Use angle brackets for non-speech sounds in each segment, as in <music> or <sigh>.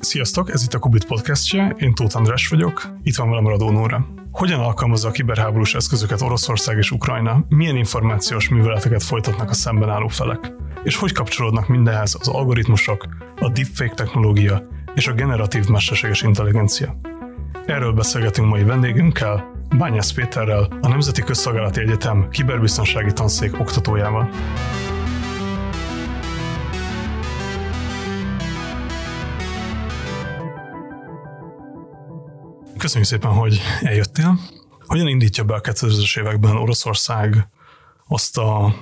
Sziasztok, ez itt a Kubit podcastje, én Tóth András vagyok, itt van velem Radó Nóra. Hogyan alkalmazza a kiberháborús eszközöket Oroszország és Ukrajna? Milyen információs műveleteket folytatnak a szemben álló felek? És hogy kapcsolódnak mindenhez az algoritmusok, a deepfake technológia és a generatív mesterséges intelligencia? Erről beszélgetünk mai vendégünkkel, Bányász Péterrel, a Nemzeti Közszolgálati Egyetem kiberbiztonsági tanszék oktatójával. Köszönjük szépen, hogy eljöttél. Hogyan indítja be a 2000-es években Oroszország azt a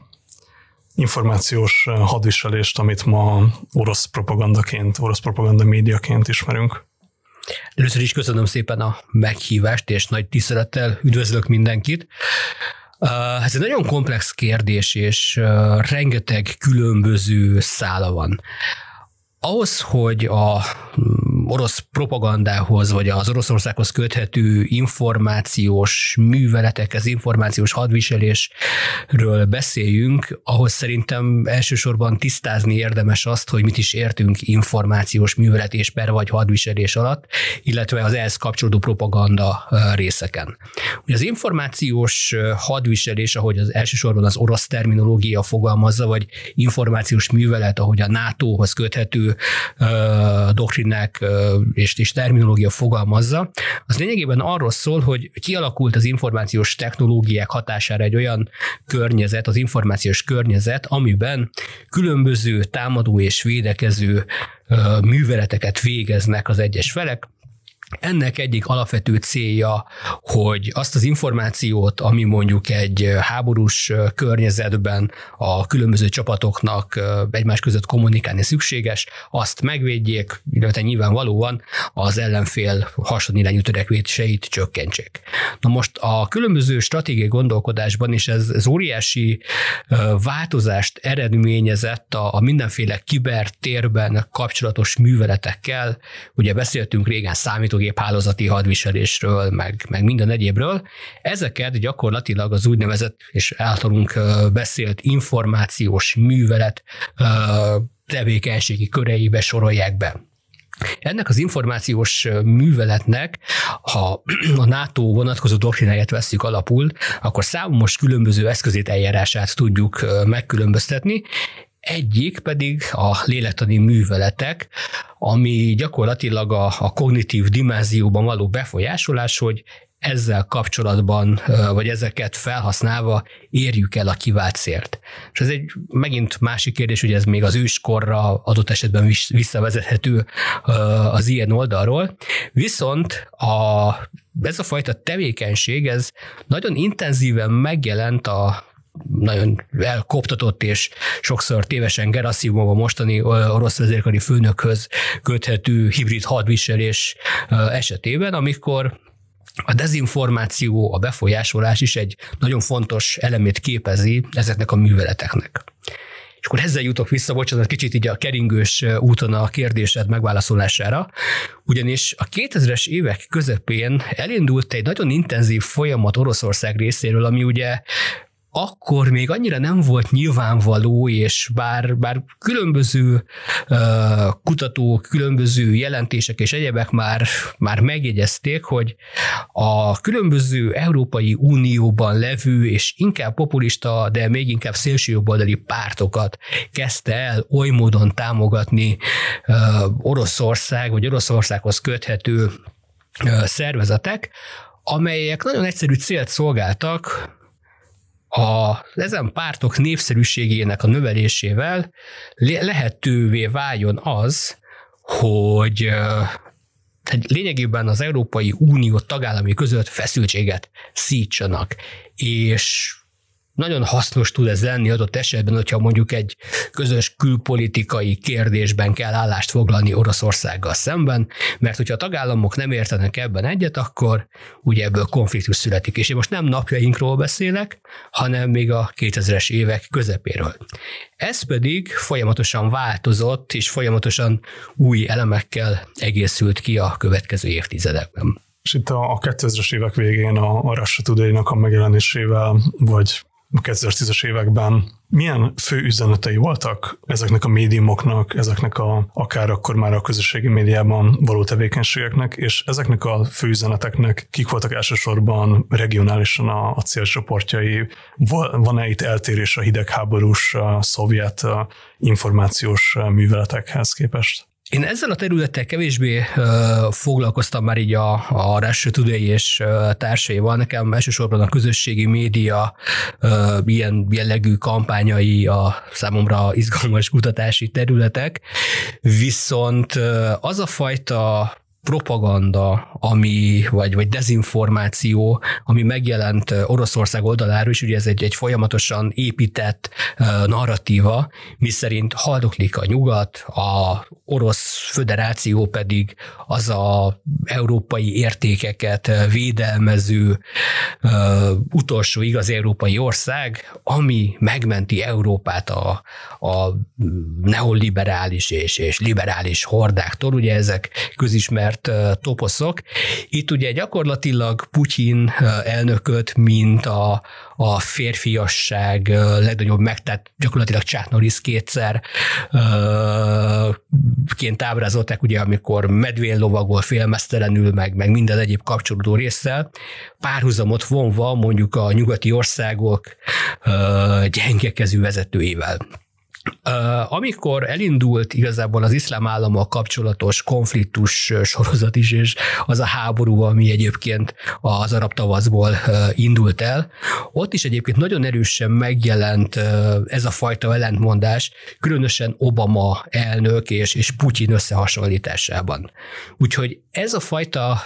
információs hadviselést, amit ma orosz propagandaként, orosz propaganda médiaként ismerünk? Először is köszönöm szépen a meghívást, és nagy tisztelettel üdvözlök mindenkit. Ez egy nagyon komplex kérdés, és rengeteg különböző szála van. Ahhoz, hogy a mm, orosz propagandához, vagy az Oroszországhoz köthető információs műveletek, információs hadviselésről beszéljünk, ahhoz szerintem elsősorban tisztázni érdemes azt, hogy mit is értünk információs művelet és per vagy hadviselés alatt, illetve az ehhez kapcsolódó propaganda részeken. Ugye az információs hadviselés, ahogy az elsősorban az orosz terminológia fogalmazza, vagy információs művelet, ahogy a NATO-hoz köthető doktrinák és, és terminológia fogalmazza, az lényegében arról szól, hogy kialakult az információs technológiák hatására egy olyan környezet, az információs környezet, amiben különböző támadó és védekező műveleteket végeznek az egyes felek, ennek egyik alapvető célja, hogy azt az információt, ami mondjuk egy háborús környezetben a különböző csapatoknak egymás között kommunikálni szükséges, azt megvédjék, illetve nyilvánvalóan az ellenfél hasonlirányú törekvéseit csökkentsék. Na most a különböző stratégiai gondolkodásban is ez, ez óriási változást eredményezett a, a mindenféle kibertérben kapcsolatos műveletekkel. Ugye beszéltünk régen számító számítógép hálózati hadviselésről, meg, meg minden egyébről. Ezeket gyakorlatilag az úgynevezett és általunk beszélt információs művelet tevékenységi köreibe sorolják be. Ennek az információs műveletnek, ha a NATO vonatkozó doktrináját veszük alapul, akkor számos különböző eszközét eljárását tudjuk megkülönböztetni, egyik pedig a lélektani műveletek, ami gyakorlatilag a, a kognitív dimenzióban való befolyásolás, hogy ezzel kapcsolatban, vagy ezeket felhasználva érjük el a kivált célt. És ez egy megint másik kérdés, hogy ez még az őskorra adott esetben visszavezethető az ilyen oldalról. Viszont a, ez a fajta tevékenység, ez nagyon intenzíven megjelent a nagyon elkoptatott és sokszor tévesen Gerasimov a mostani orosz vezérkari főnökhöz köthető hibrid hadviselés esetében, amikor a dezinformáció, a befolyásolás is egy nagyon fontos elemét képezi ezeknek a műveleteknek. És akkor ezzel jutok vissza, bocsánat, kicsit így a keringős úton a kérdésed megválaszolására, ugyanis a 2000-es évek közepén elindult egy nagyon intenzív folyamat Oroszország részéről, ami ugye akkor még annyira nem volt nyilvánvaló, és bár, bár különböző uh, kutatók, különböző jelentések és egyebek már, már megjegyezték, hogy a különböző Európai Unióban levő és inkább populista, de még inkább szélsőjobboldali pártokat kezdte el oly módon támogatni uh, Oroszország, vagy Oroszországhoz köthető uh, szervezetek, amelyek nagyon egyszerű célt szolgáltak, a ezen pártok népszerűségének a növelésével lehetővé váljon az, hogy lényegében az Európai Unió tagállami között feszültséget szítsanak, és nagyon hasznos tud ez lenni adott esetben, hogyha mondjuk egy közös külpolitikai kérdésben kell állást foglalni Oroszországgal szemben, mert hogyha a tagállamok nem értenek ebben egyet, akkor ugye ebből konfliktus születik. És én most nem napjainkról beszélek, hanem még a 2000-es évek közepéről. Ez pedig folyamatosan változott, és folyamatosan új elemekkel egészült ki a következő évtizedekben. És itt a 2000-es évek végén a, a Russia Today-nak a megjelenésével, vagy 2010-es években milyen fő üzenetei voltak ezeknek a médiumoknak, ezeknek a, akár akkor már a közösségi médiában való tevékenységeknek, és ezeknek a fő üzeneteknek kik voltak elsősorban regionálisan a, a célcsoportjai? Van-e itt eltérés a hidegháborús a szovjet a információs műveletekhez képest? Én ezzel a területtel kevésbé uh, foglalkoztam már így a, a Russia Today és uh, társaival. Nekem elsősorban a közösségi média uh, ilyen jellegű kampányai a számomra izgalmas kutatási területek. Viszont uh, az a fajta propaganda, ami, vagy, vagy dezinformáció, ami megjelent Oroszország oldaláról, és ugye ez egy, egy folyamatosan épített narratíva, miszerint haldoklik a nyugat, a Orosz Föderáció pedig az a európai értékeket védelmező utolsó igaz európai ország, ami megmenti Európát a, a neoliberális és, és liberális hordáktól. Ugye ezek közismert ismert toposzok. Itt ugye gyakorlatilag Putyin elnököt, mint a, a férfiasság legnagyobb megtett, gyakorlatilag Chuck Norris kétszer ként ábrázolták, ugye, amikor medvén lovagol félmeztelenül, meg, meg minden egyéb kapcsolódó résszel, párhuzamot vonva mondjuk a nyugati országok gyengekező vezetőivel. Amikor elindult igazából az iszlám állammal kapcsolatos konfliktus sorozat is, és az a háború, ami egyébként az arab tavaszból indult el, ott is egyébként nagyon erősen megjelent ez a fajta ellentmondás, különösen Obama elnök és, és Putyin összehasonlításában. Úgyhogy ez a fajta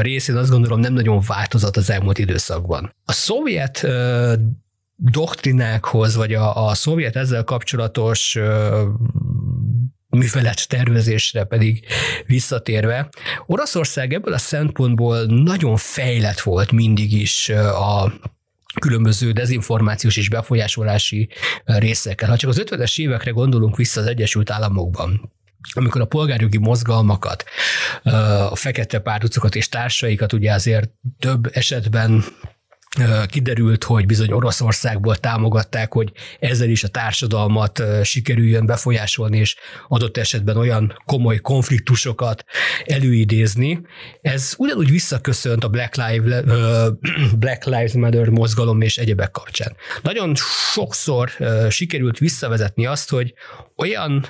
részén azt gondolom nem nagyon változott az elmúlt időszakban. A szovjet doktrinákhoz, vagy a, a szovjet ezzel kapcsolatos művelet tervezésre pedig visszatérve, Oroszország ebből a szempontból nagyon fejlett volt mindig is a különböző dezinformációs és befolyásolási részekkel. Ha csak az 50-es évekre gondolunk vissza az Egyesült Államokban, amikor a polgárjogi mozgalmakat, a fekete pártucokat és társaikat ugye azért több esetben kiderült, hogy bizony Oroszországból támogatták, hogy ezzel is a társadalmat sikerüljön befolyásolni, és adott esetben olyan komoly konfliktusokat előidézni. Ez ugyanúgy visszaköszönt a Black Lives, <clears throat> Black Lives Matter mozgalom és egyebek kapcsán. Nagyon sokszor sikerült visszavezetni azt, hogy olyan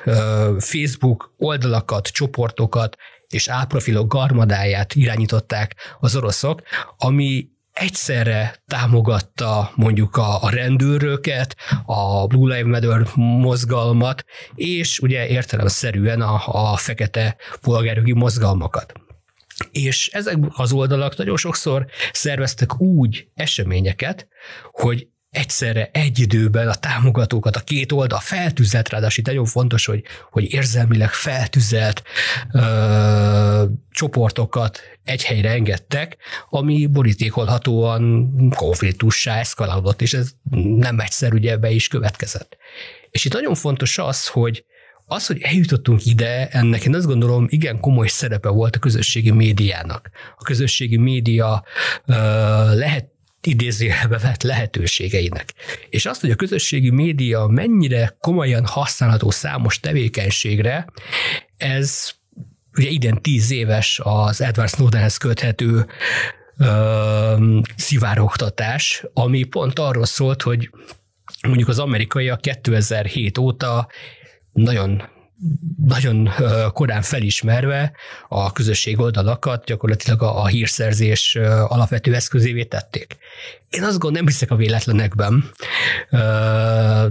Facebook oldalakat, csoportokat és álprofilok garmadáját irányították az oroszok, ami egyszerre támogatta mondjuk a, a rendőröket, a Blue Lives Matter mozgalmat, és ugye értelemszerűen a, a fekete polgárjogi mozgalmakat. És ezek az oldalak nagyon sokszor szerveztek úgy eseményeket, hogy egyszerre egy időben a támogatókat, a két oldal feltüzelt, ráadásul nagyon fontos, hogy, hogy érzelmileg feltüzelt ö, csoportokat egy helyre engedtek, ami borítékolhatóan konfliktussá eszkalálódott, és ez nem egyszer ugye be is következett. És itt nagyon fontos az, hogy az, hogy eljutottunk ide, ennek én azt gondolom igen komoly szerepe volt a közösségi médiának. A közösségi média uh, lehet idézőjelbe vett lehetőségeinek. És azt, hogy a közösségi média mennyire komolyan használható számos tevékenységre, ez ugye idén tíz éves az Edward Snowdenhez köthető ö, szivárogtatás, ami pont arról szólt, hogy mondjuk az amerikaiak 2007 óta nagyon nagyon korán felismerve a közösség oldalakat gyakorlatilag a, a hírszerzés alapvető eszközévé tették. Én azt gondolom, nem hiszek a véletlenekben,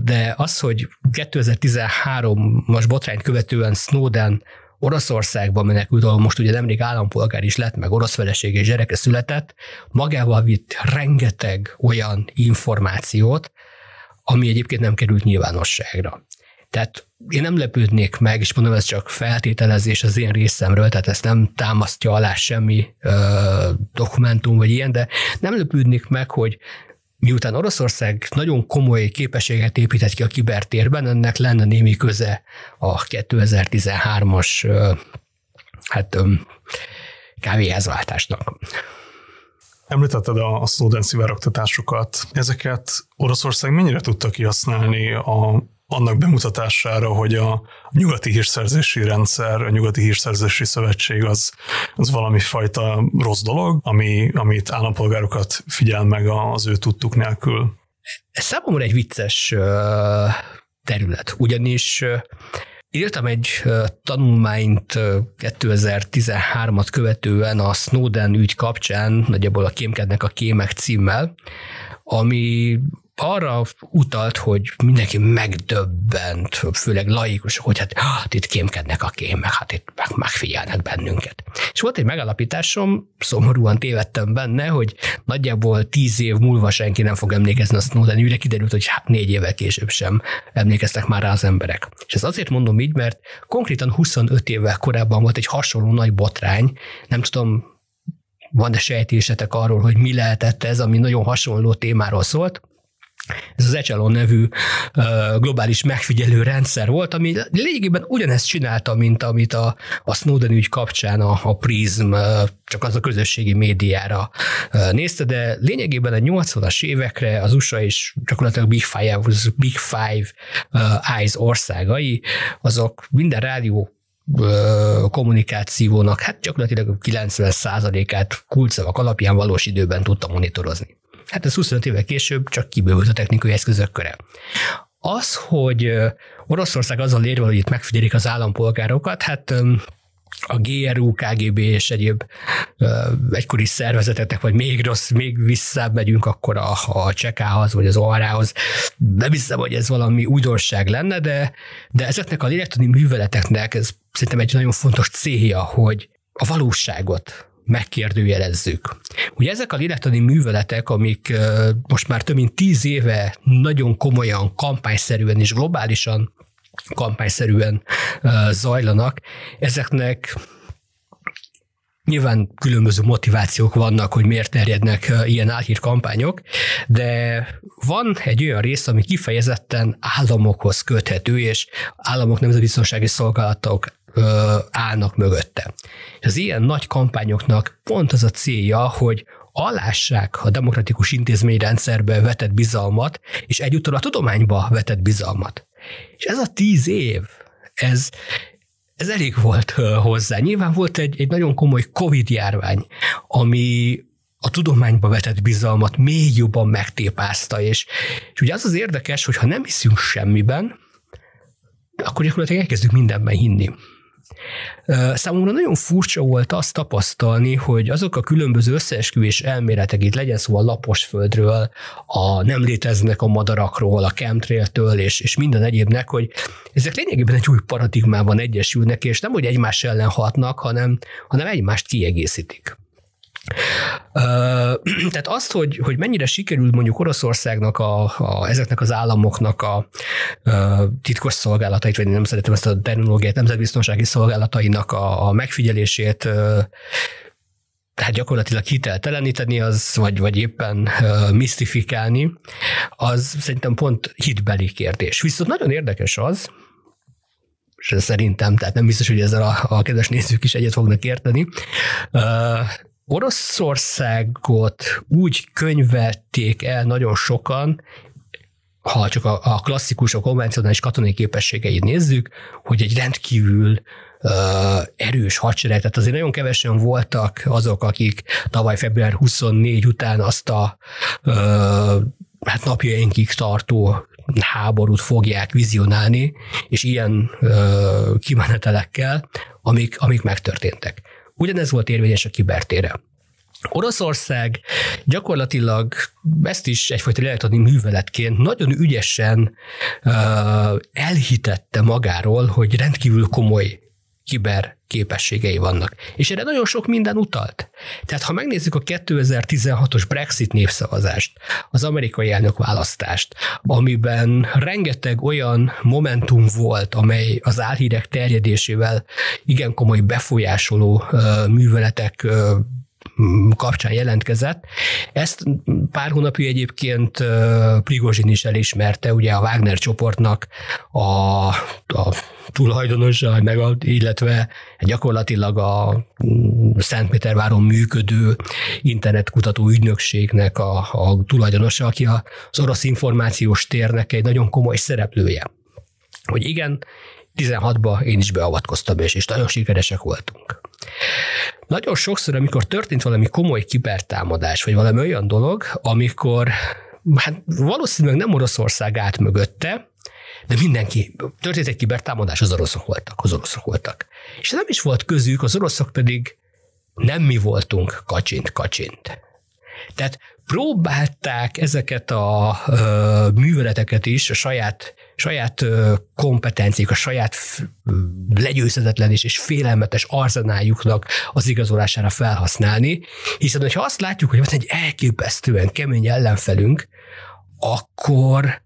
de az, hogy 2013 most botrányt követően Snowden Oroszországban menekült, ahol most ugye nemrég állampolgár is lett, meg orosz feleség és gyereke született, magával vitt rengeteg olyan információt, ami egyébként nem került nyilvánosságra. Tehát én nem lepődnék meg, és mondom, ez csak feltételezés az én részemről, tehát ezt nem támasztja alá semmi ö, dokumentum vagy ilyen, de nem lepődnék meg, hogy miután Oroszország nagyon komoly képességet épített ki a kibertérben, ennek lenne némi köze a 2013-as ö, hát ö, kávéházváltásnak. Említetted a, a Snowden szivárogtatásokat. Ezeket Oroszország mennyire tudta kihasználni a, annak bemutatására, hogy a nyugati hírszerzési rendszer, a nyugati hírszerzési szövetség az, az valami fajta rossz dolog, ami, amit állampolgárokat figyel meg az ő tudtuk nélkül. Ez számomra egy vicces terület, ugyanis Írtam egy tanulmányt 2013-at követően a Snowden ügy kapcsán, nagyjából a Kémkednek a kémek címmel, ami arra utalt, hogy mindenki megdöbbent, főleg laikus, hogy hát, hát itt kémkednek a kémek, hát itt meg, megfigyelnek bennünket. És volt egy megalapításom, szomorúan tévedtem benne, hogy nagyjából tíz év múlva senki nem fog emlékezni a Snowden ügyre, kiderült, hogy hát négy évvel később sem emlékeztek már rá az emberek. És ez azért mondom így, mert konkrétan 25 évvel korábban volt egy hasonló nagy botrány, nem tudom, van-e sejtésetek arról, hogy mi lehetett ez, ami nagyon hasonló témáról szólt, ez az Echelon nevű globális megfigyelő rendszer volt, ami lényegében ugyanezt csinálta, mint amit a, a Snowden ügy kapcsán a, a Prism csak az a közösségi médiára nézte, de lényegében a 80-as évekre az USA és gyakorlatilag Big Five, Big Five Eyes országai, azok minden rádió kommunikációnak hát gyakorlatilag 90%-át kulcsszavak alapján valós időben tudta monitorozni. Hát ez 25 évvel később csak kibővült a technikai eszközök köre. Az, hogy Oroszország azzal érve, hogy itt megfigyelik az állampolgárokat, hát a GRU, KGB és egyéb egykori szervezeteknek, vagy még rossz, még visszább megyünk, akkor a, a Csekához, vagy az ORA-hoz. Nem hiszem, hogy ez valami újdonság lenne, de, de ezeknek a lélektani műveleteknek ez szerintem egy nagyon fontos célja, hogy a valóságot megkérdőjelezzük. Ugye ezek a lélektani műveletek, amik most már több mint tíz éve nagyon komolyan, kampányszerűen és globálisan kampányszerűen zajlanak, ezeknek Nyilván különböző motivációk vannak, hogy miért terjednek ilyen álhírkampányok, de van egy olyan rész, ami kifejezetten államokhoz köthető, és államok nemzetbiztonsági szolgálatok állnak mögötte. És az ilyen nagy kampányoknak pont az a célja, hogy alássák a demokratikus intézményrendszerbe vetett bizalmat, és egyúttal a tudományba vetett bizalmat. És ez a tíz év, ez, ez elég volt hozzá. Nyilván volt egy, egy nagyon komoly Covid-járvány, ami a tudományba vetett bizalmat még jobban megtépázta, és, és ugye az az érdekes, hogy ha nem hiszünk semmiben, akkor gyakorlatilag elkezdünk mindenben hinni. Számomra nagyon furcsa volt azt tapasztalni, hogy azok a különböző összeesküvés elméletek, itt legyen szó a lapos földről, a nem léteznek a madarakról, a chemtrailtől és, és minden egyébnek, hogy ezek lényegében egy új paradigmában egyesülnek, és nem, hogy egymás ellen hatnak, hanem, hanem egymást kiegészítik. <clears throat> Tehát azt, hogy, hogy mennyire sikerült mondjuk Oroszországnak, a, a, ezeknek az államoknak a, a titkos szolgálatait, vagy nem szeretem ezt a terminológiát, nemzetbiztonsági szolgálatainak a, a megfigyelését tehát gyakorlatilag hitelteleníteni, az, vagy, vagy éppen uh, misztifikálni, az szerintem pont hitbeli kérdés. Viszont nagyon érdekes az, és szerintem, tehát nem biztos, hogy ezzel a, a kedves nézők is egyet fognak érteni, Oroszországot úgy könyvelték el nagyon sokan, ha csak a, a klasszikus, a konvencionális katonai képességeit nézzük, hogy egy rendkívül uh, erős hadsereg, tehát azért nagyon kevesen voltak azok, akik tavaly február 24 után azt a uh, hát napjainkig tartó háborút fogják vizionálni, és ilyen uh, kimenetelekkel, amik, amik megtörténtek. Ugyanez volt érvényes a kibertére. Oroszország gyakorlatilag ezt is egyfajta lehet adni műveletként nagyon ügyesen uh, elhitette magáról, hogy rendkívül komoly kiber képességei vannak. És erre nagyon sok minden utalt. Tehát ha megnézzük a 2016-os Brexit népszavazást, az amerikai elnök választást, amiben rengeteg olyan momentum volt, amely az álhírek terjedésével igen komoly befolyásoló műveletek kapcsán jelentkezett. Ezt pár hónapja egyébként Prigozsin is elismerte, ugye a Wagner csoportnak a, a tulajdonosa, meg a, illetve gyakorlatilag a mm, Szentpéterváron működő internetkutató ügynökségnek a, a tulajdonosa, aki az orosz információs térnek egy nagyon komoly szereplője. Hogy igen, 16-ban én is beavatkoztam, és, és nagyon sikeresek voltunk. Nagyon sokszor, amikor történt valami komoly kibertámadás, vagy valami olyan dolog, amikor hát valószínűleg nem Oroszország állt mögötte, de mindenki, történt egy kibertámadás, az oroszok voltak, az oroszok voltak. És nem is volt közük, az oroszok pedig nem mi voltunk kacsint, kacsint. Tehát próbálták ezeket a ö, műveleteket is a saját, saját kompetenciák, a saját legyőzhetetlen és, félelmetes arzenájuknak az igazolására felhasználni, hiszen hogyha azt látjuk, hogy van egy elképesztően kemény ellenfelünk, akkor,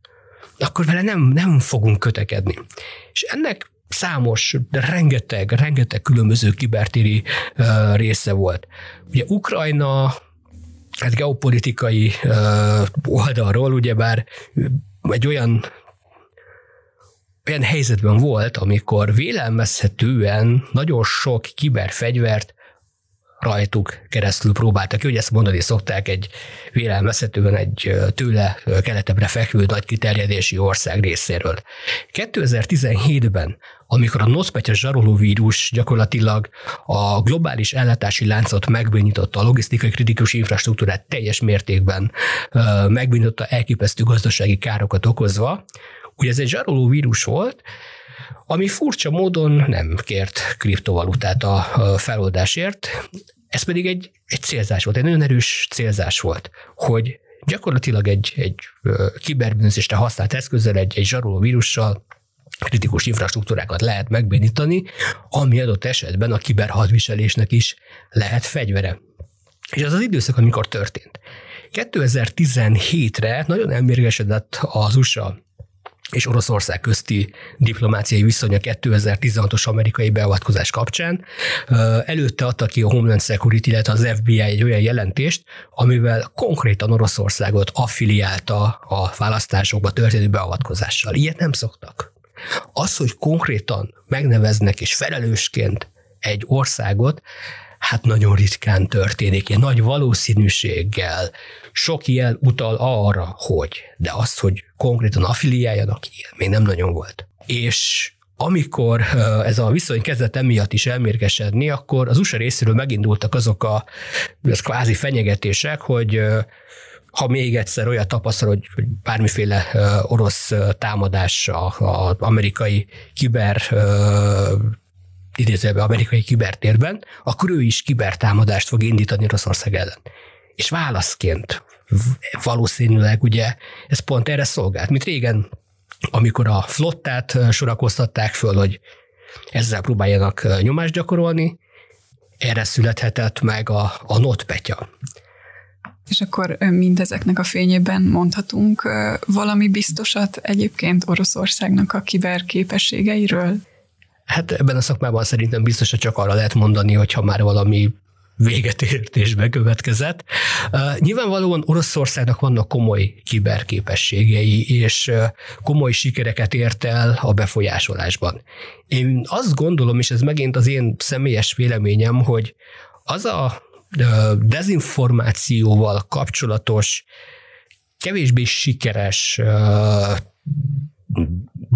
akkor vele nem, nem fogunk kötekedni. És ennek számos, de rengeteg, rengeteg különböző kibertéri része volt. Ugye Ukrajna hát geopolitikai uh, oldalról ugyebár egy olyan olyan helyzetben volt, amikor vélelmezhetően nagyon sok kiberfegyvert rajtuk keresztül próbáltak hogy ezt mondani szokták egy vélelmezhetően egy tőle keletebbre fekvő nagy kiterjedési ország részéről. 2017-ben, amikor a NOSPETYA zsarolóvírus gyakorlatilag a globális ellátási láncot megbénította, a logisztikai kritikus infrastruktúrát teljes mértékben megbénította, elképesztő gazdasági károkat okozva, ugye ez egy zsarolóvírus volt, ami furcsa módon nem kért kriptovalutát a feloldásért, ez pedig egy, egy célzás volt, egy nagyon erős célzás volt, hogy gyakorlatilag egy, egy kiberbűnözésre használt eszközzel, egy, egy zsaroló vírussal kritikus infrastruktúrákat lehet megbénítani, ami adott esetben a kiberhadviselésnek is lehet fegyvere. És az az időszak, amikor történt. 2017-re nagyon elmérgesedett az USA és Oroszország közti diplomáciai viszony a 2016-os amerikai beavatkozás kapcsán. Előtte adta ki a Homeland Security, illetve az FBI egy olyan jelentést, amivel konkrétan Oroszországot affiliálta a választásokba történő beavatkozással. Ilyet nem szoktak. Az, hogy konkrétan megneveznek és felelősként egy országot, hát nagyon ritkán történik, ilyen nagy valószínűséggel. Sok jel utal arra, hogy, de azt, hogy konkrétan affiliáljanak, ilyen még nem nagyon volt. És amikor ez a viszony kezdett emiatt is elmérgesedni, akkor az USA részéről megindultak azok a az kvázi fenyegetések, hogy ha még egyszer olyat tapasztal, hogy, hogy bármiféle orosz támadás az amerikai kiber idézőjelben amerikai kibertérben, akkor ő is kibertámadást fog indítani Oroszország ellen. És válaszként valószínűleg ugye ez pont erre szolgált, mint régen, amikor a flottát sorakoztatták föl, hogy ezzel próbáljanak nyomást gyakorolni, erre születhetett meg a, a notpetya. És akkor mindezeknek a fényében mondhatunk valami biztosat egyébként Oroszországnak a kiberképességeiről? Hát ebben a szakmában szerintem biztos, hogy csak arra lehet mondani, hogyha már valami véget ért és bekövetkezett. Uh, nyilvánvalóan Oroszországnak vannak komoly kiberképességei, és uh, komoly sikereket ért el a befolyásolásban. Én azt gondolom, és ez megint az én személyes véleményem, hogy az a uh, dezinformációval kapcsolatos kevésbé sikeres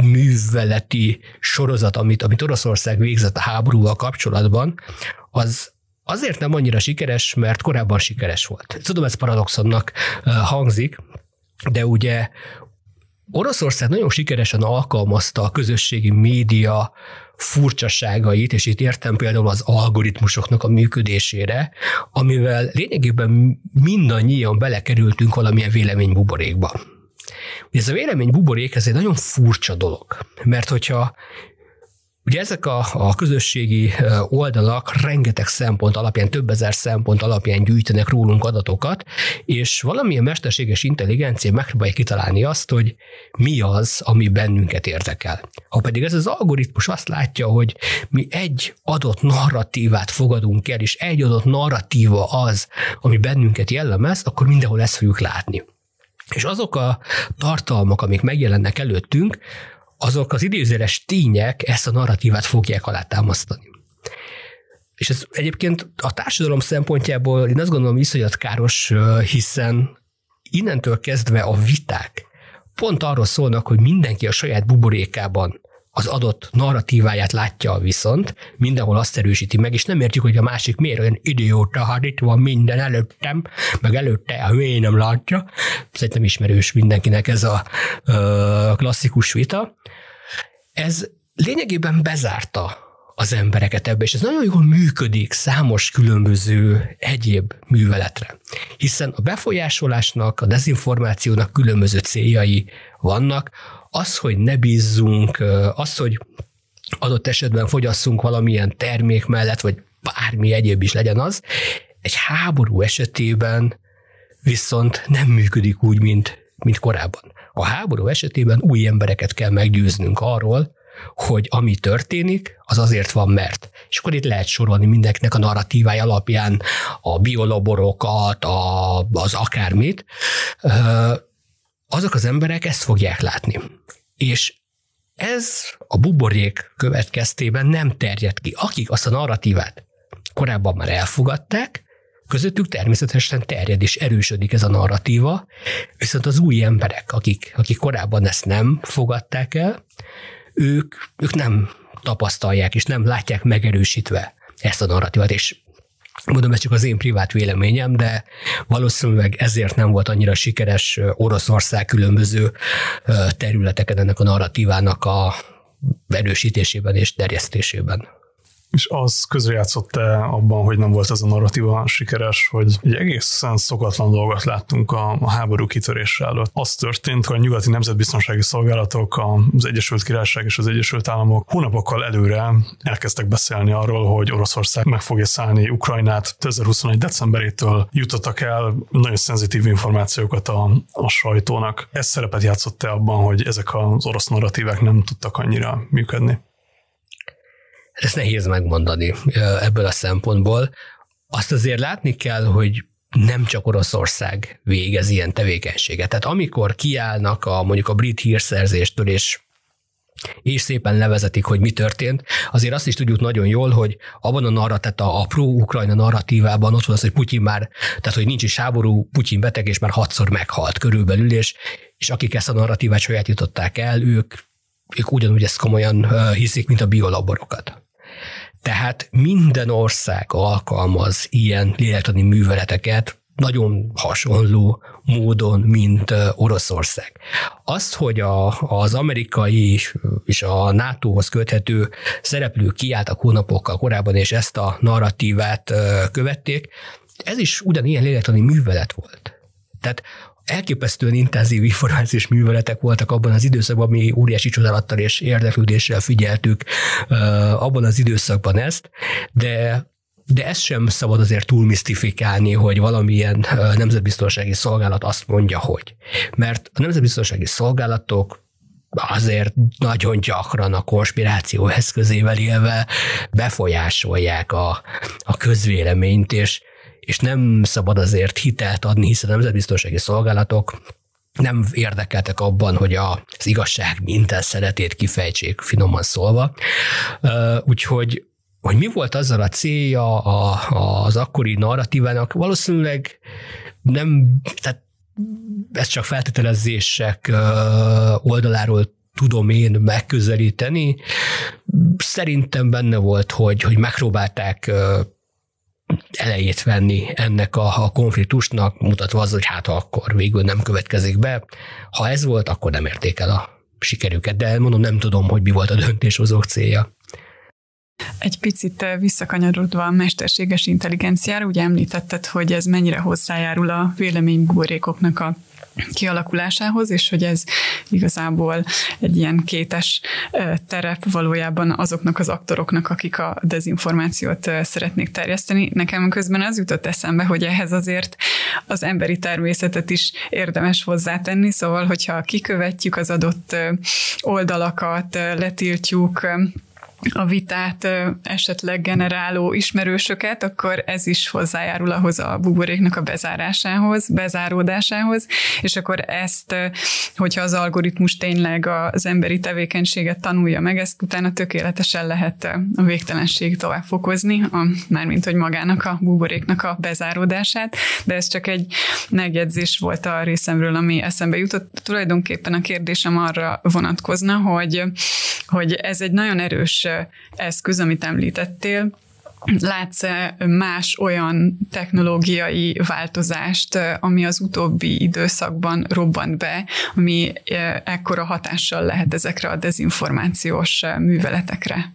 műveleti sorozat, amit, amit Oroszország végzett a háborúval kapcsolatban, az azért nem annyira sikeres, mert korábban sikeres volt. Tudom, ez paradoxonnak hangzik, de ugye Oroszország nagyon sikeresen alkalmazta a közösségi média furcsaságait, és itt értem például az algoritmusoknak a működésére, amivel lényegében mindannyian belekerültünk valamilyen véleménybuborékba. Ez a vélemény buborék, ez egy nagyon furcsa dolog, mert hogyha Ugye ezek a, a közösségi oldalak rengeteg szempont alapján, több ezer szempont alapján gyűjtenek rólunk adatokat, és valamilyen mesterséges intelligencia megpróbálja kitalálni azt, hogy mi az, ami bennünket érdekel. Ha pedig ez az algoritmus azt látja, hogy mi egy adott narratívát fogadunk el, és egy adott narratíva az, ami bennünket jellemez, akkor mindenhol ezt fogjuk látni. És azok a tartalmak, amik megjelennek előttünk, azok az idézőles tények ezt a narratívát fogják alátámasztani. És ez egyébként a társadalom szempontjából én azt gondolom iszonyat káros, hiszen innentől kezdve a viták pont arról szólnak, hogy mindenki a saját buborékában az adott narratíváját látja viszont, mindenhol azt erősíti meg, és nem értjük, hogy a másik miért olyan idióta, hát itt van minden előttem, meg előtte, ha miért nem látja. Szerintem ismerős mindenkinek ez a ö, klasszikus vita. Ez lényegében bezárta az embereket ebbe, és ez nagyon jól működik számos különböző egyéb műveletre. Hiszen a befolyásolásnak, a dezinformációnak különböző céljai vannak. Az, hogy ne bízzunk, az, hogy adott esetben fogyasszunk valamilyen termék mellett, vagy bármi egyéb is legyen az, egy háború esetében viszont nem működik úgy, mint, mint korábban. A háború esetében új embereket kell meggyőznünk arról, hogy ami történik, az azért van, mert. És akkor itt lehet sorolni mindenkinek a narratívája alapján a biolaborokat, a, az akármit. Azok az emberek ezt fogják látni. És ez a buborék következtében nem terjed ki. Akik azt a narratívát korábban már elfogadták, közöttük természetesen terjed és erősödik ez a narratíva, viszont az új emberek, akik, akik korábban ezt nem fogadták el, ők, ők nem tapasztalják és nem látják megerősítve ezt a narratívát, és Mondom, ez csak az én privát véleményem, de valószínűleg ezért nem volt annyira sikeres Oroszország különböző területeken ennek a narratívának a erősítésében és terjesztésében. És az közrejátszott-e abban, hogy nem volt ez a narratíva sikeres, hogy egy egészen szokatlan dolgot láttunk a, a háború kitörése előtt. Az történt, hogy a nyugati nemzetbiztonsági szolgálatok, az Egyesült Királyság és az Egyesült Államok hónapokkal előre elkezdtek beszélni arról, hogy Oroszország meg fogja szállni Ukrajnát 2021. decemberétől jutottak el nagyon szenzitív információkat a, a sajtónak. Ez szerepet játszott-e abban, hogy ezek az orosz narratívák nem tudtak annyira működni? Ezt nehéz megmondani ebből a szempontból. Azt azért látni kell, hogy nem csak Oroszország végez ilyen tevékenységet. Tehát amikor kiállnak a, mondjuk a brit hírszerzéstől, és és szépen levezetik, hogy mi történt. Azért azt is tudjuk nagyon jól, hogy abban a narrat, tehát a, a pro-Ukrajna narratívában ott van az, hogy Putyin már, tehát hogy nincs is háború, Putyin beteg, és már hatszor meghalt körülbelül, és, és akik ezt a narratívát sajátították el, ők, ők ugyanúgy ezt komolyan hiszik, mint a biolaborokat. Tehát minden ország alkalmaz ilyen lélektani műveleteket, nagyon hasonló módon, mint Oroszország. Azt, hogy a, az amerikai és a NATO-hoz köthető szereplők kiálltak hónapokkal korábban, és ezt a narratívát követték, ez is ugyanilyen lélektani művelet volt. Tehát elképesztően intenzív információs műveletek voltak abban az időszakban, mi óriási csodálattal és érdeklődéssel figyeltük abban az időszakban ezt, de de ezt sem szabad azért túl misztifikálni, hogy valamilyen nemzetbiztonsági szolgálat azt mondja, hogy. Mert a nemzetbiztonsági szolgálatok azért nagyon gyakran a konspiráció eszközével élve befolyásolják a, a közvéleményt, és és nem szabad azért hitelt adni, hiszen a nemzetbiztonsági szolgálatok nem érdekeltek abban, hogy az igazság minden szeretét kifejtsék, finoman szólva. Úgyhogy hogy mi volt azzal a célja az akkori narratívának, valószínűleg nem, tehát ez csak feltételezések oldaláról tudom én megközelíteni. Szerintem benne volt, hogy, hogy megpróbálták elejét venni ennek a, a konfliktusnak, mutatva az, hogy hát akkor végül nem következik be. Ha ez volt, akkor nem érték el a sikerüket, de mondom, nem tudom, hogy mi volt a döntéshozók célja. Egy picit visszakanyarodva a mesterséges intelligenciára, ugye említetted, hogy ez mennyire hozzájárul a véleménybuborékoknak a kialakulásához, és hogy ez igazából egy ilyen kétes terep valójában azoknak az aktoroknak, akik a dezinformációt szeretnék terjeszteni. Nekem közben az jutott eszembe, hogy ehhez azért az emberi természetet is érdemes hozzátenni, szóval hogyha kikövetjük az adott oldalakat, letiltjuk, a vitát esetleg generáló ismerősöket, akkor ez is hozzájárul ahhoz a buboréknak a bezárásához, bezáródásához, és akkor ezt, hogyha az algoritmus tényleg az emberi tevékenységet tanulja meg, ezt utána tökéletesen lehet a végtelenség tovább fokozni, a, mármint hogy magának a buboréknak a bezáródását, de ez csak egy megjegyzés volt a részemről, ami eszembe jutott. Tulajdonképpen a kérdésem arra vonatkozna, hogy, hogy ez egy nagyon erős eszköz, amit említettél, látsz más olyan technológiai változást, ami az utóbbi időszakban robbant be, ami ekkora hatással lehet ezekre a dezinformációs műveletekre?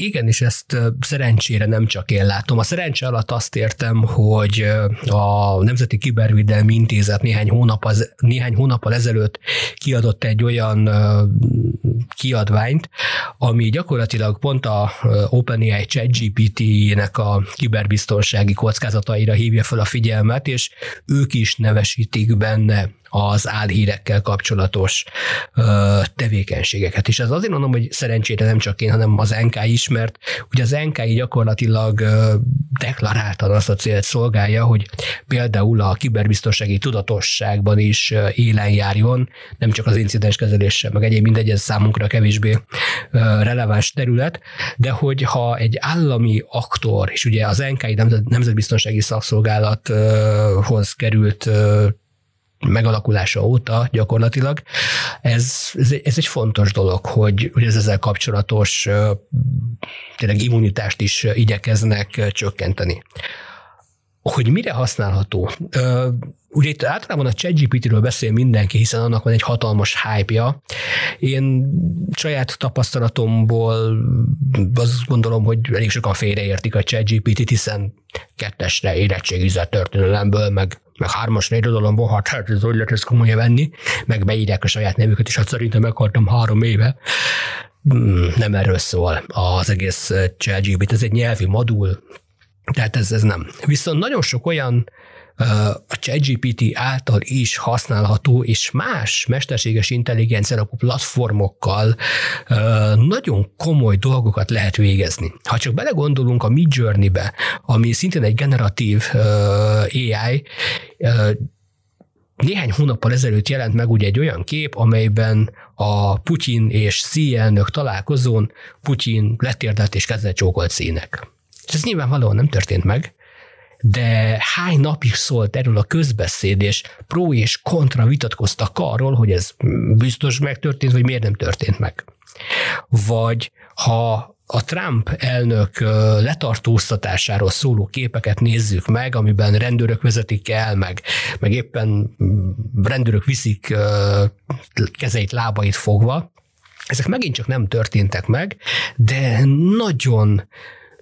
Igen, és ezt szerencsére nem csak én látom. A szerencse alatt azt értem, hogy a Nemzeti Kibervédelmi Intézet néhány, hónap az, néhány hónappal ezelőtt kiadott egy olyan kiadványt, ami gyakorlatilag pont a OpenAI ChatGPT-nek a kiberbiztonsági kockázataira hívja fel a figyelmet, és ők is nevesítik benne az álhírekkel kapcsolatos ö, tevékenységeket. És ez azért mondom, hogy szerencsére nem csak én, hanem az NK is, mert ugye az NK gyakorlatilag ö, deklaráltan azt a célt szolgálja, hogy például a kiberbiztonsági tudatosságban is élen járjon, nem csak az incidens kezeléssel, meg egyéb mindegy, ez számunkra kevésbé ö, releváns terület, de hogy ha egy állami aktor, és ugye az NK Nemzetbiztonsági Szakszolgálathoz került megalakulása óta gyakorlatilag. Ez, ez, ez egy fontos dolog, hogy, hogy ez ezzel kapcsolatos tényleg immunitást is igyekeznek csökkenteni. Hogy mire használható? Ugye itt általában a ChatGPT-ről beszél mindenki, hiszen annak van egy hatalmas hype-ja. Én saját tapasztalatomból azt gondolom, hogy elég sokan félreértik a ChatGPT-t, hiszen kettesre érettségizett történelemből, meg meg hármasra irodalomból, hát, hát ez hogy lehet ezt komolyan venni, meg beírják a saját nevüket, és hát szerintem meghaltam három éve. Hmm, nem erről szól az egész ChatGPT, ez egy nyelvi modul, tehát ez, ez nem. Viszont nagyon sok olyan a ChatGPT által is használható, és más mesterséges intelligencia alapú platformokkal nagyon komoly dolgokat lehet végezni. Ha csak belegondolunk a Midjourney-be, ami szintén egy generatív AI, néhány hónappal ezelőtt jelent meg ugye egy olyan kép, amelyben a Putyin és Xi elnök találkozón Putyin letérdelt és kezdett csókolt színek. És ez nyilvánvalóan nem történt meg, de hány napig szólt erről a közbeszéd, és pró és kontra vitatkoztak arról, hogy ez biztos megtörtént, vagy miért nem történt meg. Vagy ha a Trump elnök letartóztatásáról szóló képeket nézzük meg, amiben rendőrök vezetik el, meg, meg éppen rendőrök viszik kezeit, lábait fogva, ezek megint csak nem történtek meg, de nagyon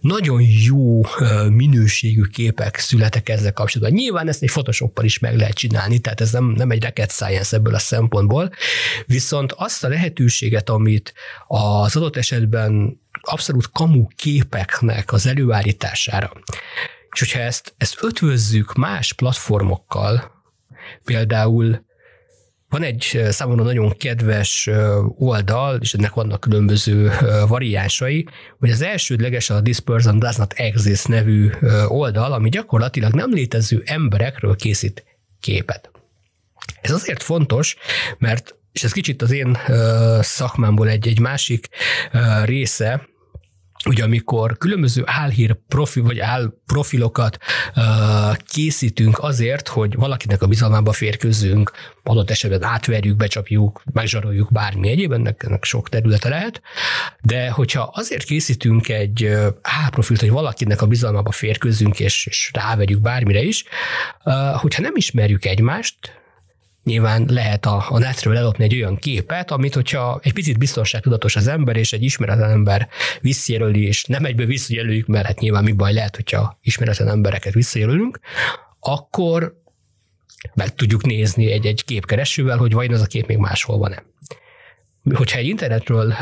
nagyon jó minőségű képek születek ezzel kapcsolatban. Nyilván ezt egy Photoshoppal is meg lehet csinálni, tehát ez nem, nem egy rocket science ebből a szempontból, viszont azt a lehetőséget, amit az adott esetben abszolút kamu képeknek az előállítására, és hogyha ezt, ezt ötvözzük más platformokkal, például van egy számomra nagyon kedves oldal, és ennek vannak különböző variánsai, hogy az elsődleges a This Person Does Not Exist nevű oldal, ami gyakorlatilag nem létező emberekről készít képet. Ez azért fontos, mert és ez kicsit az én szakmámból egy, egy másik része, ugye amikor különböző álhír profi, vagy álprofilokat uh, készítünk azért, hogy valakinek a bizalmába férkőzzünk, adott esetben átverjük, becsapjuk, megzsaroljuk bármi egyéb, ennek, ennek sok területe lehet, de hogyha azért készítünk egy álprofilt, hogy valakinek a bizalmába férkőzzünk, és, és rávegyük bármire is, uh, hogyha nem ismerjük egymást, nyilván lehet a, a netről ellopni egy olyan képet, amit hogyha egy picit biztonságtudatos az ember, és egy ismeretlen ember visszajelöli, és nem egyből visszajelöljük, mert hát nyilván mi baj lehet, hogyha ismeretlen embereket visszajelölünk, akkor meg tudjuk nézni egy-egy képkeresővel, hogy vajon az a kép még máshol van-e. Hogyha egy internetről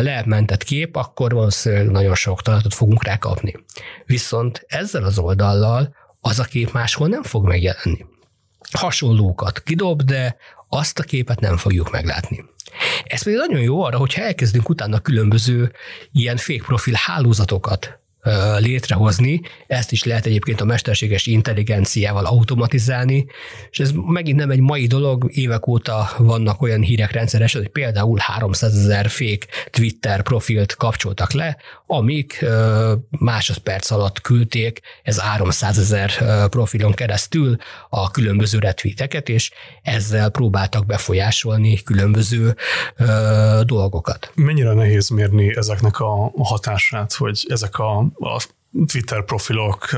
lementett kép, akkor valószínűleg nagyon sok találatot fogunk rá kapni. Viszont ezzel az oldallal az a kép máshol nem fog megjelenni hasonlókat kidob, de azt a képet nem fogjuk meglátni. Ez pedig nagyon jó arra, hogyha elkezdünk utána különböző ilyen fake profil hálózatokat létrehozni. Ezt is lehet egyébként a mesterséges intelligenciával automatizálni, és ez megint nem egy mai dolog, évek óta vannak olyan hírek rendszeresen, hogy például 300 ezer fék Twitter profilt kapcsoltak le, amik másodperc alatt küldték, ez 300 ezer profilon keresztül a különböző retweeteket, és ezzel próbáltak befolyásolni különböző dolgokat. Mennyire nehéz mérni ezeknek a hatását, hogy ezek a a Twitter profilok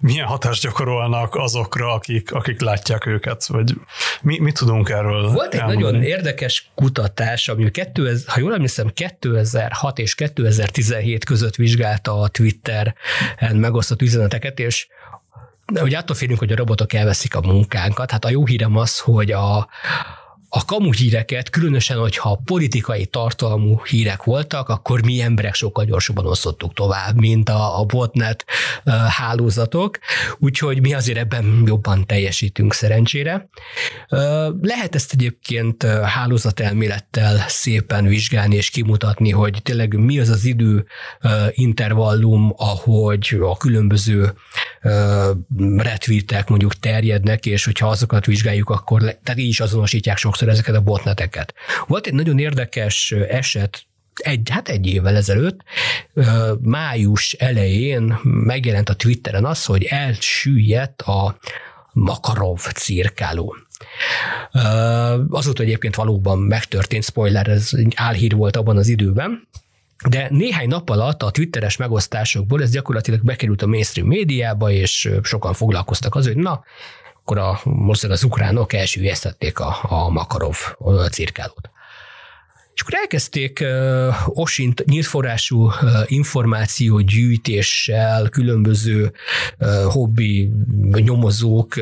milyen hatást gyakorolnak azokra, akik, akik látják őket, vagy mi, mit tudunk erről Volt egy elmondani? nagyon érdekes kutatás, ami 2000, ha jól emlékszem, 2006 és 2017 között vizsgálta a Twitter megosztott üzeneteket, és hogy attól félünk, hogy a robotok elveszik a munkánkat. Hát a jó hírem az, hogy a, a kamu híreket, különösen, hogyha politikai tartalmú hírek voltak, akkor mi emberek sokkal gyorsabban osztottuk tovább, mint a, a botnet hálózatok, úgyhogy mi azért ebben jobban teljesítünk szerencsére. Lehet ezt egyébként hálózatelmélettel szépen vizsgálni és kimutatni, hogy tényleg mi az az idő intervallum, ahogy a különböző retweetek mondjuk terjednek, és hogyha azokat vizsgáljuk, akkor tehát így is azonosítják sokszor sokszor ezeket a botneteket. Volt egy nagyon érdekes eset, egy, hát egy évvel ezelőtt, május elején megjelent a Twitteren az, hogy elsüllyedt a Makarov cirkáló. Azóta egyébként valóban megtörtént, spoiler, ez álhír volt abban az időben, de néhány nap alatt a twitteres megosztásokból ez gyakorlatilag bekerült a mainstream médiába, és sokan foglalkoztak az, hogy na, akkor a, most az ukránok elsüllyesztették a, a Makarov cirkálót. És akkor elkezdték osint, nyílt forrású információgyűjtéssel, különböző hobbi nyomozók